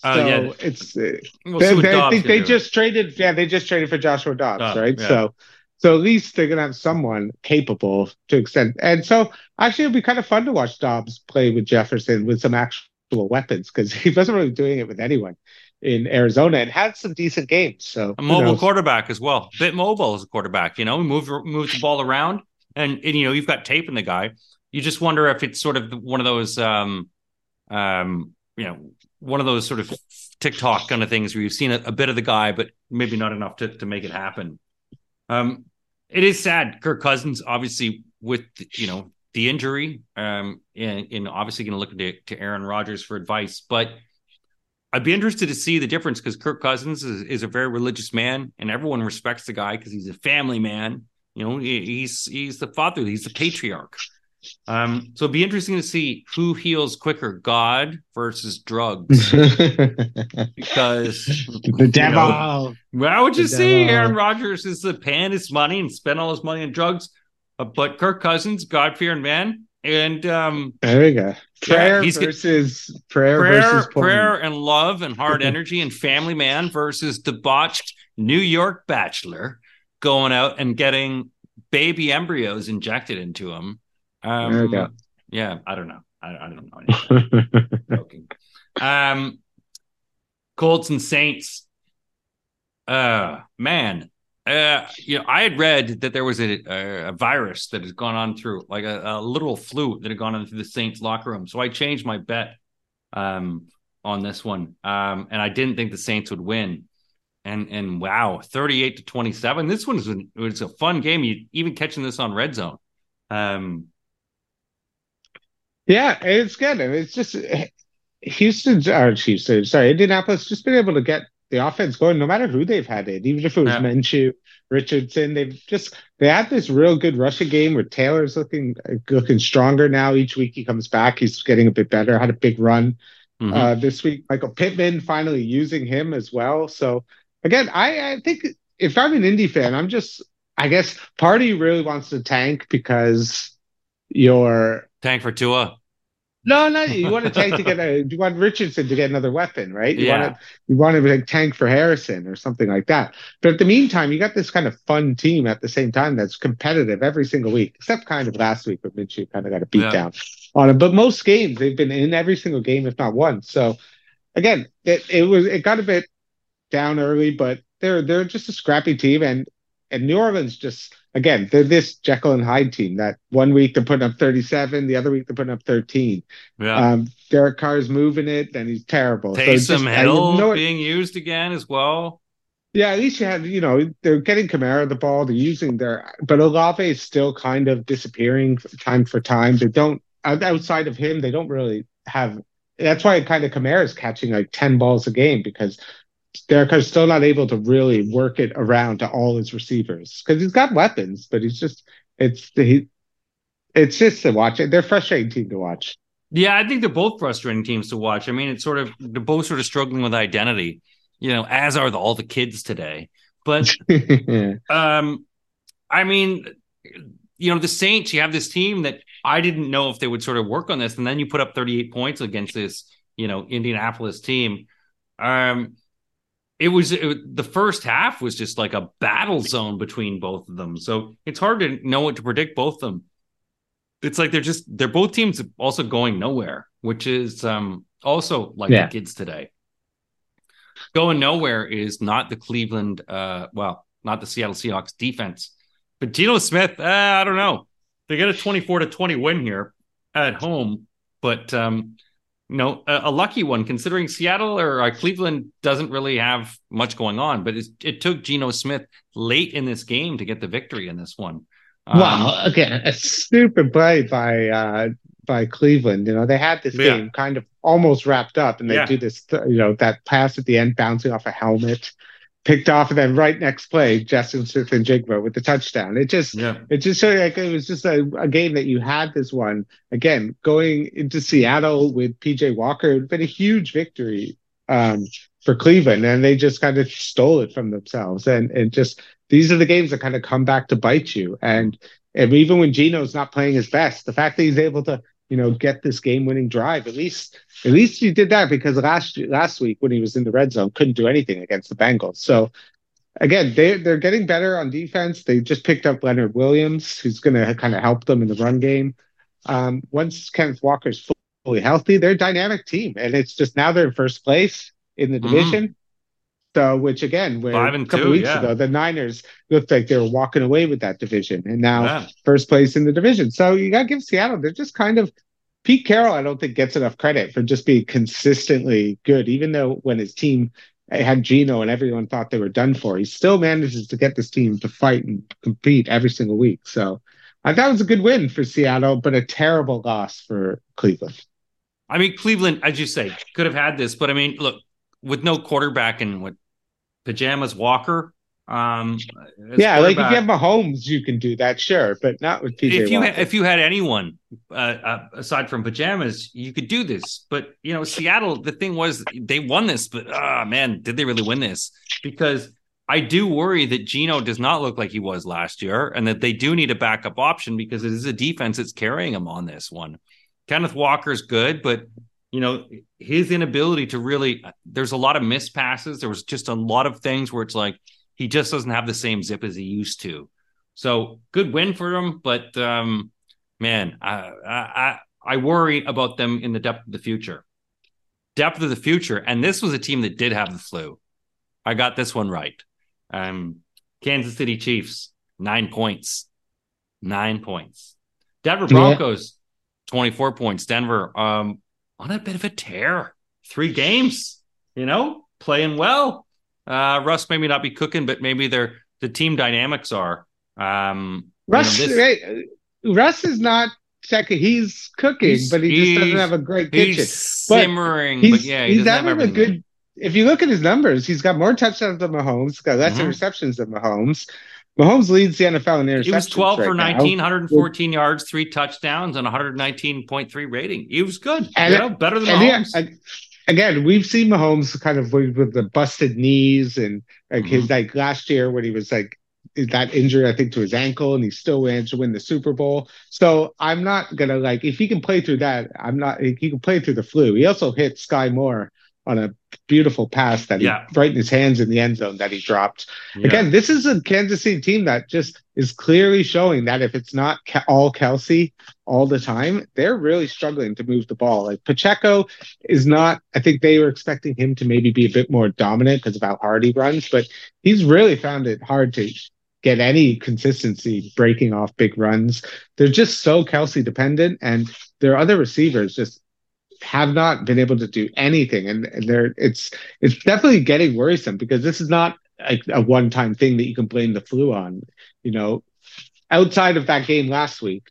Oh, so uh, yeah. it's uh, we'll they, they, I think they just traded. Yeah, they just traded for Joshua Dobbs, Dobbs right? Yeah. So so at least they're gonna have someone capable to extend. And so actually, it'd be kind of fun to watch Dobbs play with Jefferson with some actual weapons because he wasn't really doing it with anyone in Arizona and had some decent games. So a mobile quarterback as well, bit mobile as a quarterback. You know, move move the ball around, and, and you know you've got tape in the guy. You just wonder if it's sort of one of those, um, um, you know, one of those sort of TikTok kind of things where you've seen a, a bit of the guy, but maybe not enough to to make it happen. Um, it is sad. Kirk Cousins, obviously, with you know the injury, um, and, and obviously going to look to, to Aaron Rodgers for advice. But I'd be interested to see the difference because Kirk Cousins is, is, a very religious man, and everyone respects the guy because he's a family man. You know, he's he's the father, he's the patriarch. Um, so it'd be interesting to see who heals quicker, God versus drugs. because the devil. Know, well, would you see devil. Aaron Rodgers is the pan his money and spend all his money on drugs, uh, but Kirk Cousins, God fearing man, and um, there we go. Prayer yeah, versus prayer, prayer versus porn. prayer and love and hard energy and family man versus debauched New York bachelor going out and getting baby embryos injected into him um, go. Yeah, I don't know. I, I don't know. Joking. Um, Colts and Saints. Uh, man, uh, you know, I had read that there was a, a, a virus that has gone on through, like a, a, little flu that had gone on through the Saints locker room. So I changed my bet um, on this one, um, and I didn't think the Saints would win. And and wow, thirty eight to twenty seven. This one was a fun game. You even catching this on Red Zone. Um, yeah, it's good. It's just Houston's or Houston, sorry, Indianapolis just been able to get the offense going no matter who they've had in, even if it was yeah. Minshew, Richardson. They've just they had this real good rushing game where Taylor's looking looking stronger now. Each week he comes back, he's getting a bit better. Had a big run mm-hmm. uh, this week. Michael Pittman finally using him as well. So again, I, I think if I'm an indie fan, I'm just I guess party really wants to tank because you're Tank for Tua. No, no, you want to tank to get a, you want Richardson to get another weapon, right? You yeah. want to, you want to tank for Harrison or something like that. But at the meantime, you got this kind of fun team at the same time that's competitive every single week, except kind of last week, but Minshew kind of got a beat yeah. down on him. But most games they've been in every single game, if not one. So again, it, it was it got a bit down early, but they're they're just a scrappy team, and and New Orleans just again, they're this Jekyll and Hyde team that one week they're putting up 37, the other week they're putting up 13. Yeah. Um, Derek Carr's moving it, and he's terrible. Taysom so just, Hill being used again as well. Yeah, at least you had, you know, they're getting Kamara the ball, they're using their, but Olave is still kind of disappearing time for time. They don't, outside of him, they don't really have. That's why kind of Kamara is catching like 10 balls a game because Derek Carr's still not able to really work it around to all his receivers because he's got weapons, but he's just it's he, it's just to watch it. They're frustrating team to watch. Yeah, I think they're both frustrating teams to watch. I mean, it's sort of they're both sort of struggling with identity, you know, as are the, all the kids today. But um, I mean, you know, the Saints, you have this team that I didn't know if they would sort of work on this, and then you put up 38 points against this, you know, Indianapolis team. Um, it was it, the first half was just like a battle zone between both of them. So it's hard to know what to predict both of them. It's like they're just they're both teams also going nowhere, which is um also like yeah. the kids today. going nowhere is not the Cleveland, uh, well, not the Seattle Seahawks defense, but Geno Smith. Uh, I don't know. They get a twenty-four to twenty win here at home, but um, you know, a, a, lucky one considering Seattle or uh, Cleveland doesn't really have much going on. But it took Geno Smith late in this game to get the victory in this one. Um, wow, again, a stupid play by uh, by Cleveland. You know, they had this yeah. game kind of almost wrapped up, and they yeah. do this, you know, that pass at the end bouncing off a helmet picked off, and then right next play, Justin Smith-Njigba with the touchdown. It just, yeah. it just showed like it was just a, a, game that you had this one again going into Seattle with PJ Walker. It been a huge victory um, for Cleveland, and they just kind of stole it from themselves. And and just these are the games that kind of come back to bite you. And and even when Geno's not playing his best, the fact that he's able to you know, get this game-winning drive. At least, at least he did that because last last week when he was in the red zone, couldn't do anything against the Bengals. So again, they they're getting better on defense. They just picked up Leonard Williams, who's going to kind of help them in the run game. Um, once Kenneth Walker's fully healthy, they're a dynamic team, and it's just now they're in first place in the mm-hmm. division. Mm-hmm. So, which again, where a couple two, weeks yeah. ago, the Niners looked like they were walking away with that division, and now yeah. first place in the division. So you got to give Seattle. They're just kind of Pete Carroll. I don't think gets enough credit for just being consistently good, even though when his team had Geno and everyone thought they were done for, he still manages to get this team to fight and compete every single week. So I thought it was a good win for Seattle, but a terrible loss for Cleveland. I mean, Cleveland, as you say, could have had this, but I mean, look, with no quarterback and what pajamas Walker. Um, yeah, like if you have Mahomes, you can do that, sure, but not with PJ. If you had, if you had anyone uh, uh, aside from pajamas, you could do this. But you know, Seattle, the thing was they won this, but ah, oh, man, did they really win this? Because I do worry that Geno does not look like he was last year, and that they do need a backup option because it is a defense that's carrying him on this one. Kenneth Walker's good, but you know, his inability to really, there's a lot of missed passes. There was just a lot of things where it's like he just doesn't have the same zip as he used to. So good win for him, but um, man, I, I I worry about them in the depth of the future. Depth of the future, and this was a team that did have the flu. I got this one right. Um, Kansas City Chiefs nine points, nine points. Denver Broncos yeah. twenty four points. Denver um, on a bit of a tear. Three games, you know, playing well. Uh, Russ maybe not be cooking, but maybe they're the team dynamics are. Um, Russ, you know, this, Russ is not second. He's cooking, he's, but he just doesn't have a great kitchen. He's simmering, but, he's, yeah, he he's having a good. If you look at his numbers, he's got more touchdowns than Mahomes. Got less mm-hmm. interceptions than Mahomes. Mahomes leads the NFL in interceptions. He was 12 right for 19, now. 114 yards, three touchdowns, and 119.3 rating. He was good. And, you know, better than Mahomes. Yeah, again, we've seen Mahomes kind of with, with the busted knees and like mm-hmm. his like last year when he was like that injury, I think, to his ankle, and he still managed to win the Super Bowl. So I'm not gonna like if he can play through that. I'm not. He can play through the flu. He also hit Skyy Moore on a beautiful pass that he yeah. right in his hands in the end zone that he dropped. Yeah. Again, this is a Kansas City team that just is clearly showing that if it's not all Kelce all the time, they're really struggling to move the ball. Like Pacheco is not, I think they were expecting him to maybe be a bit more dominant because of how hard he runs, but he's really found it hard to get any consistency breaking off big runs. They're just so Kelce dependent and their other receivers just have not been able to do anything, and, and they're it's it's definitely getting worrisome because this is not a, a one time thing that you can blame the flu on. You know, outside of that game last week,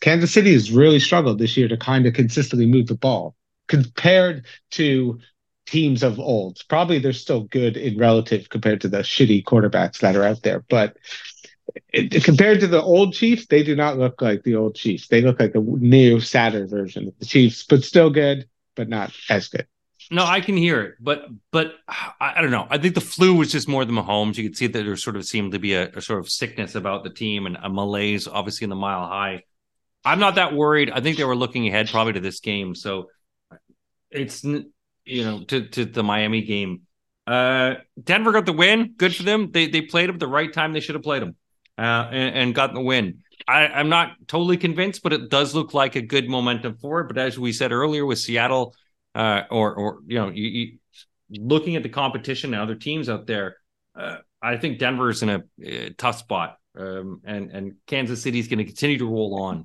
Kansas City has really struggled this year to kind of consistently move the ball compared to teams of old. Probably they're still good in relative compared to the shitty quarterbacks that are out there, but it, compared to the old Chiefs, they do not look like the old Chiefs. They look like the new, sadder version of the Chiefs, but still good, but not as good. No, I can hear it, but but I, I don't know. I think the flu was just more than Mahomes. You could see that there sort of seemed to be a, a sort of sickness about the team and a malaise, obviously in the mile high. I'm not that worried. I think they were looking ahead probably to this game, so it's you know to to the Miami game. Uh, Denver got the win. Good for them. They they played him the right time. They should have played him uh, and, and got the win. I, I'm not totally convinced, but it does look like a good momentum forward. But as we said earlier with Seattle, uh, or or you know, you, you, looking at the competition and other teams out there, uh, I think Denver is in a, tough spot, um, and and Kansas City is going to continue to roll on.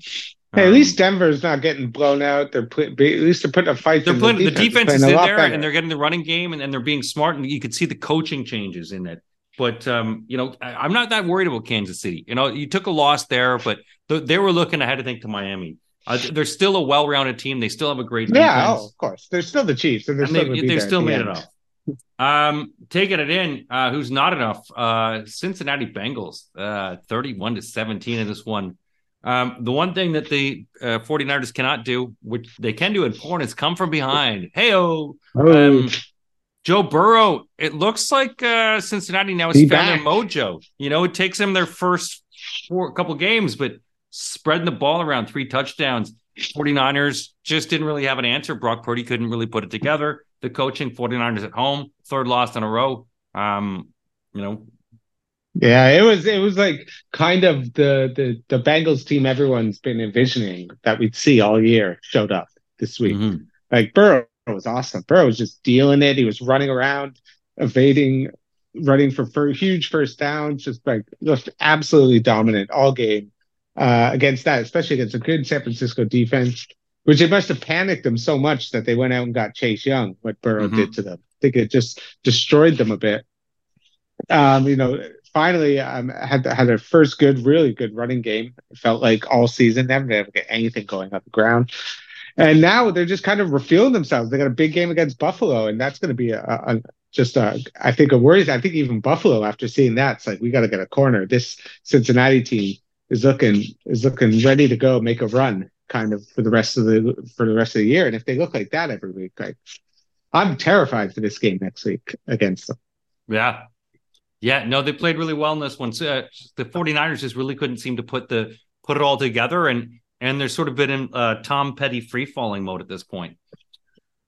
Hey, at Um, least Denver's not getting blown out. They're put, at least they're putting a fight. they're in playing the defense, defense is in there, better. and they're getting the running game, and, and they're being smart, and you could see the coaching changes in it. But um, you know, I, I'm not that worried about Kansas City. You know, you took a loss there, but th- they were looking ahead, I think, to Miami. Uh, they're still a well-rounded team. They still have a great yeah, defense. oh, of course. They're still the Chiefs, and they're and still they, they there still made end. it off. Um, taking it in, uh, who's not enough? Uh, Cincinnati Bengals, uh, 31 to 17 in this one. Um, the one thing that the uh, 49ers cannot do, which they can do in porn, is come from behind. Hey, Oh, um, Joe Burrow, it looks like uh, Cincinnati now has Be found their mojo. You know, it takes them their first four couple games, but spreading the ball around three touchdowns. 49ers just didn't really have an answer. Brock Purdy couldn't really put it together. The coaching, 49ers at home, third loss in a row. Um, you know, yeah, it was it was like kind of the the the Bengals team everyone's been envisioning that we'd see all year showed up this week. mhm. Like Burrow was awesome. Burrow was just dealing it. He was running around, evading, running for, for huge first downs, just like just absolutely dominant all game uh, against that, especially against a good San Francisco defense, which it must have panicked them so much that they went out and got Chase Young. What Burrow Mhm. did to them, I think it just destroyed them a bit. Um, you know, finally um, had had their first good, really good running game. It felt like all season they haven't been able to get anything going on the ground. And now they're just kind of refueling themselves. They got a big game against Buffalo, and that's going to be a, a just a, I think a worry. I think even Buffalo, after seeing that, it's like we got to get a corner. This Cincinnati team is looking is looking ready to go make a run, kind of for the rest of the for the rest of the year. And if they look like that every week, like I'm terrified for this game next week against them. yeah. Yeah, no, they played really well in this one. So, uh, the 49ers just really couldn't seem to put the put it all together and and they're sort of been in uh, Tom Petty free falling mode at this point.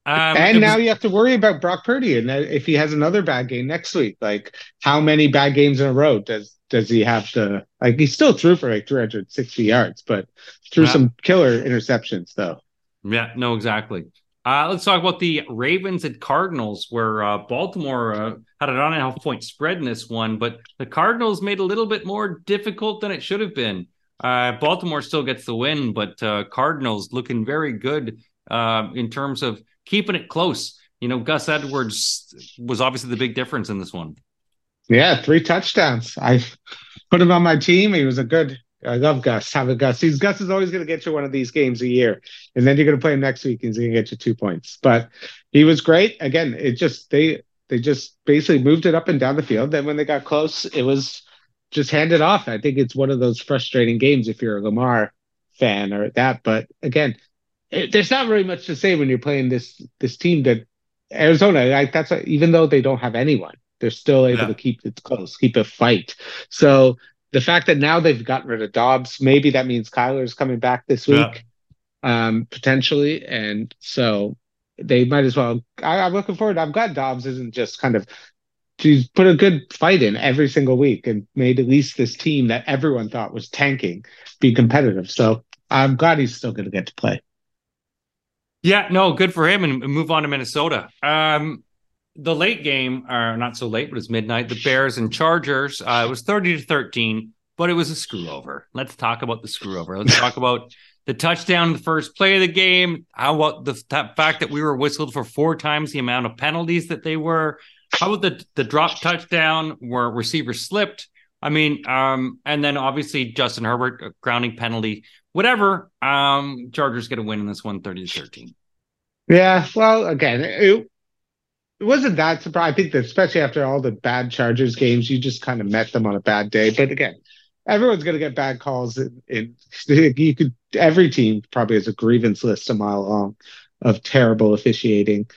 Um, and now was- you have to worry about Brock Purdy, and if he has another bad game next week, like how many bad games in a row does does he have to? Like he still threw for like 360 yards, but threw Yeah. some killer interceptions though. Yeah, no, exactly. Uh, let's talk about the Ravens and Cardinals, where uh, Baltimore uh, had an on and a half point spread in this one, but the Cardinals made it a little bit more difficult than it should have been. Uh, Baltimore still gets the win, but uh, Cardinals looking very good uh, in terms of keeping it close. You know, Gus Edwards was obviously the big difference in this one. Yeah, three touchdowns. I put him on my team. He was a good. I love Gus. Have a Gus. He's Gus is always going to get you one of these games a year, and then you're going to play him next week, and he's going to get you two points. But he was great. Again, it just they they just basically moved it up and down the field. Then when they got close, it was just hand it off. I think it's one of those frustrating games if you're a Lamar fan or that. But again, it, there's not really much to say when you're playing this this team that Arizona. Like that's even though they don't have anyone, they're still able Yeah. to keep it close, keep a fight. So the fact that now they've gotten rid of Dobbs, maybe that means Kyler's coming back this Yeah. week, um, potentially, and so they might as well. I, I'm looking forward. I'm glad Dobbs isn't just kind of. She's put a good fight in every single week and made at least this team that everyone thought was tanking be competitive. So I'm glad he's still going to get to play. Yeah, no, good for him, and move on to Minnesota. Um, the late game, or not so late, but it's midnight. The Bears and Chargers. Uh, it was thirty to thirteen, but it was a screw over. Let's talk about the screw over. Let's talk about the touchdown, the first play of the game. How about the fact that we were whistled for four times the amount of penalties that they were? How about the the drop touchdown where receiver slipped? I mean, um, and then obviously Justin Herbert grounding penalty, whatever. Um, Chargers get a win in this one, 30 to 13. Yeah, well, again, it, it wasn't that surprising. I think that especially after all the bad Chargers games, you just kind of met them on a bad day. But again, everyone's going to get bad calls. In you could every team probably has a grievance list a mile long of terrible officiating.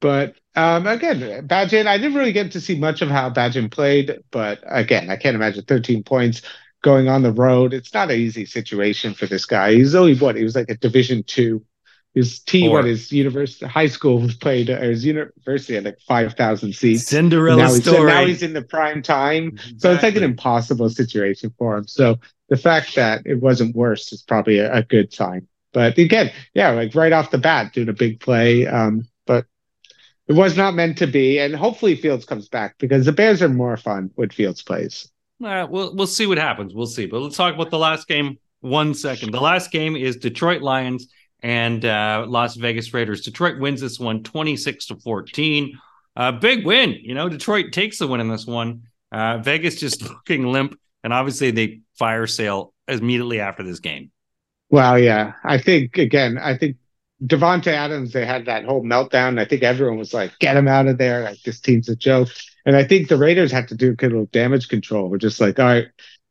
But um, again, Bagent, I didn't really get to see much of how Bagent played. But again, I can't imagine 13 points going on the road. It's not an easy situation for this guy. He's only what he was like a Division two. His team, Four. what his university, high school was played, or his university had like five thousand seats. Cinderella now he's, story. now he's in the prime time, so it's like an impossible situation for him. So the fact that it wasn't worse is probably a, a good sign. But again, yeah, like right off the bat, doing a big play. Um, it was not meant to be. And hopefully Fields comes back because the Bears are more fun when Fields plays. Uh, we'll we'll see what happens. We'll see. But let's talk about the last game. One second. The last game is Detroit Lions and uh, Las Vegas Raiders. Detroit wins this one 26 to 14. Uh, big win. You know, Detroit takes the win in this one. Uh, Vegas just looking limp, and obviously they fire sale immediately after this game. Well, yeah, I think again, I think Davante Adams, they had that whole meltdown. I think everyone was like, "Get him out of there! Like this team's a joke." And I think the Raiders had to do a little damage control. We're just like, "All right,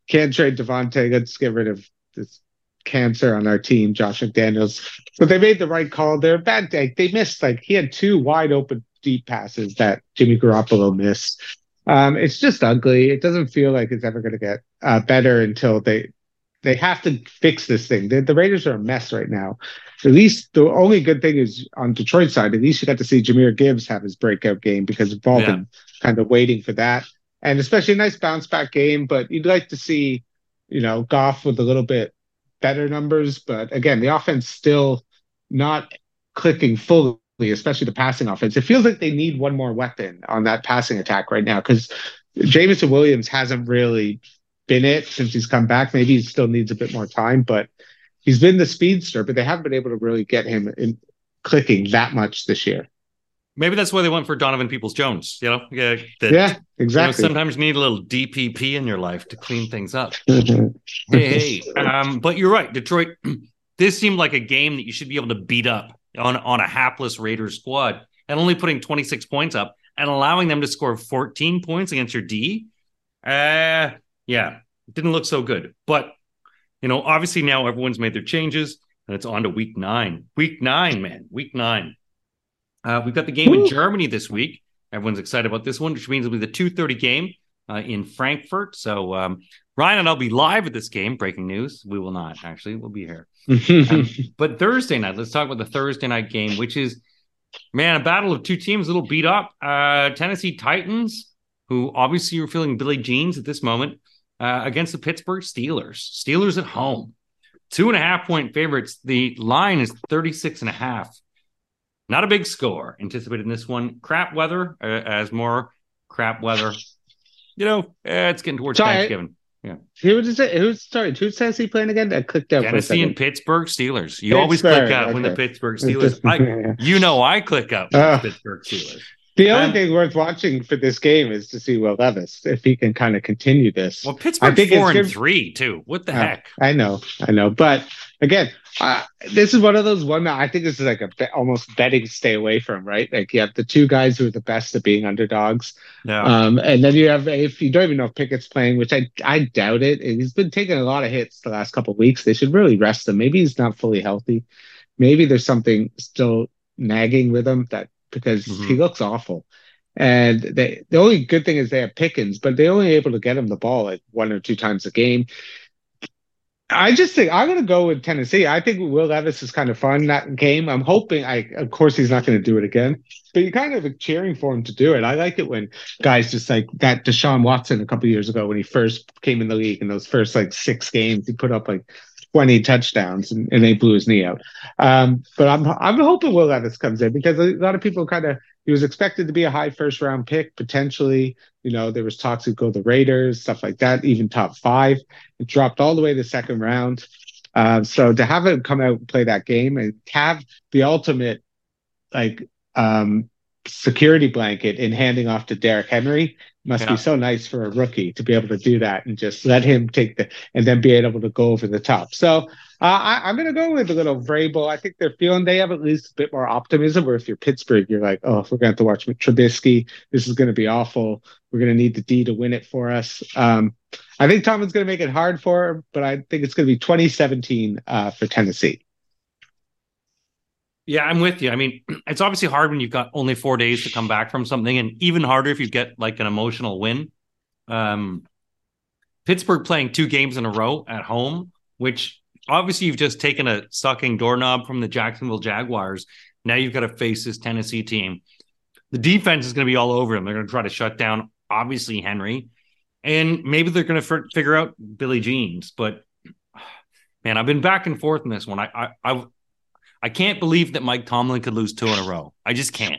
can't trade Davante. Let's get rid of this cancer on our team, Josh McDaniels." But they made the right call. They're bad day. They missed like he had two wide open deep passes that Jimmy Garoppolo missed. Um, it's just ugly. It doesn't feel like it's ever going to get uh, better until they they have to fix this thing. The, the, Raiders are a mess right now. At least the only good thing is on Detroit side, at least you got to see Jahmyr Gibbs have his breakout game because we've all yeah. been kind of waiting for that. And especially a nice bounce back game, but you'd like to see, you know, Goff with a little bit better numbers. But again, the offense still not clicking fully, especially the passing offense. It feels like they need one more weapon on that passing attack right now because Jameson Williams hasn't really been it since he's come back. Maybe he still needs a bit more time, but he's been the speedster, but they haven't been able to really get him in clicking that much this year. Maybe that's why they went for Donovan Peoples Jones. You know, yeah, that, yeah, exactly. You know, sometimes you need a little DPP in your life to clean things up. hey, hey, um, but you're right, Detroit. This seemed like a game that you should be able to beat up on on a hapless Raiders squad, and only putting 26 points up and allowing them to score 14 points against your D. Uh, yeah, it didn't look so good. But, you know, obviously now everyone's made their changes and it's on to week nine. Week nine, man, week nine. Uh, we've got the game Woo. in Germany this week. Everyone's excited about this one, which means it'll be the 2.30 game uh, in Frankfurt. So um, Ryan and I'll be live at this game. Breaking news. We will not, actually. We'll be here. um, but Thursday night, let's talk about the Thursday night game, which is, man, a battle of two teams, a little beat up. Uh, Tennessee Titans, who obviously are feeling Billy Jeans at this moment, uh, against the Pittsburgh Steelers. Steelers at home, two and a half point favorites. The line is 36 and a half. Not a big score anticipated in this one. Crap weather uh, as more crap weather. You know, eh, it's getting towards sorry, Thanksgiving. Yeah. Who was it? Who's sorry? Who's Tennessee playing again? I clicked out. Tennessee and Pittsburgh Steelers. You Pittsburgh, always click out okay. when the Pittsburgh Steelers. I, you know, I click out uh, Pittsburgh Steelers. The only thing worth watching for this game is to see Will Levis if he can kind of continue this. Well, Pittsburgh's I think four and good. three too. What the uh, heck? I know, I know, but again, uh, this is one of those one. I think this is like a be- almost betting stay away from, right? Like you have the two guys who are the best at being underdogs, yeah. Um, and then you have if you don't even know if Pickett's playing, which I I doubt it. And He's been taking a lot of hits the last couple weeks. They should really rest him. Maybe he's not fully healthy. Maybe there's something still nagging with him that because mm-hmm. he looks awful. And they, the only good thing is they have Pickens, but they're only able to get him the ball like one or two times a game. I just think I'm going to go with Tennessee. I think Will Levis is kind of fun that game. I'm hoping. I of course he's not going to do it again, but you're kind of cheering for him to do it. I like it when guys just like that. Deshaun Watson a couple years ago when he first came in the league in those first like six games, he put up like 20 touchdowns and, and they blew his knee out. Um, but I'm I'm hoping Will Levis comes in because a lot of people kind of he was expected to be a high first round pick potentially. You know, there was talks to go the Raiders, stuff like that, even top five. It dropped all the way to second round. Uh, so to have him come out and play that game and have the ultimate like um, security blanket in handing off to Derrick Henry must yeah. be so nice for a rookie to be able to do that and just let him take the and then be able to go over the top. So uh, I, am going to go with a little Vrabel. I think they're feeling they have at least a bit more optimism. Where if you're Pittsburgh, you're like, oh, we're going to have to watch Trubisky. This is going to be awful. We're going to need the D to win it for us. Um, I think Tomlin's going to make it hard for him, but I think it's going to be 2017 uh, for Tennessee. Yeah, I'm with you. I mean, it's obviously hard when you've got only four days to come back from something, and even harder if you get like an emotional win. Um, Pittsburgh playing two games in a row at home, which obviously you've just taken a sucking doorknob from the Jacksonville Jaguars. Now you've got to face this Tennessee team. The defense is going to be all over them. They're going to try to shut down, obviously, Henry. And maybe they're going to f- figure out Billy Jeans. But man, I've been back and forth in this one. I, I, I, I can't believe that Mike Tomlin could lose two in a row. I just can't.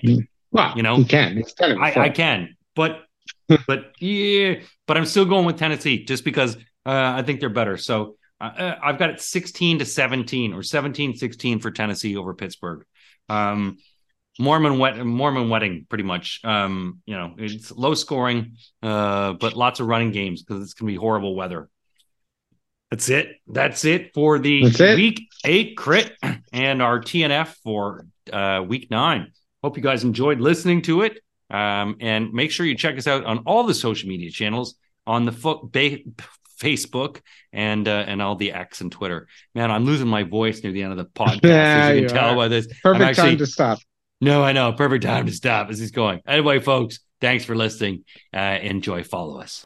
Well, You know, he can. I. I can, but but yeah, but I'm still going with Tennessee just because uh, I think they're better. So uh, I've got it 16 to 17 or 17 16 for Tennessee over Pittsburgh. Um, Mormon wet Mormon wedding, pretty much. Um, you know, it's low scoring, uh, but lots of running games because it's gonna be horrible weather. That's it. That's it for the it. week eight crit and our TNF for uh, week nine. Hope you guys enjoyed listening to it. Um, and make sure you check us out on all the social media channels on the fo- ba- Facebook and uh, and all the X and Twitter. Man, I'm losing my voice near the end of the podcast. Yeah, as you can you tell by this. Perfect actually, time to stop. no, I know. Perfect time to stop as he's going. Anyway, folks, thanks for listening. Uh, enjoy. Follow us.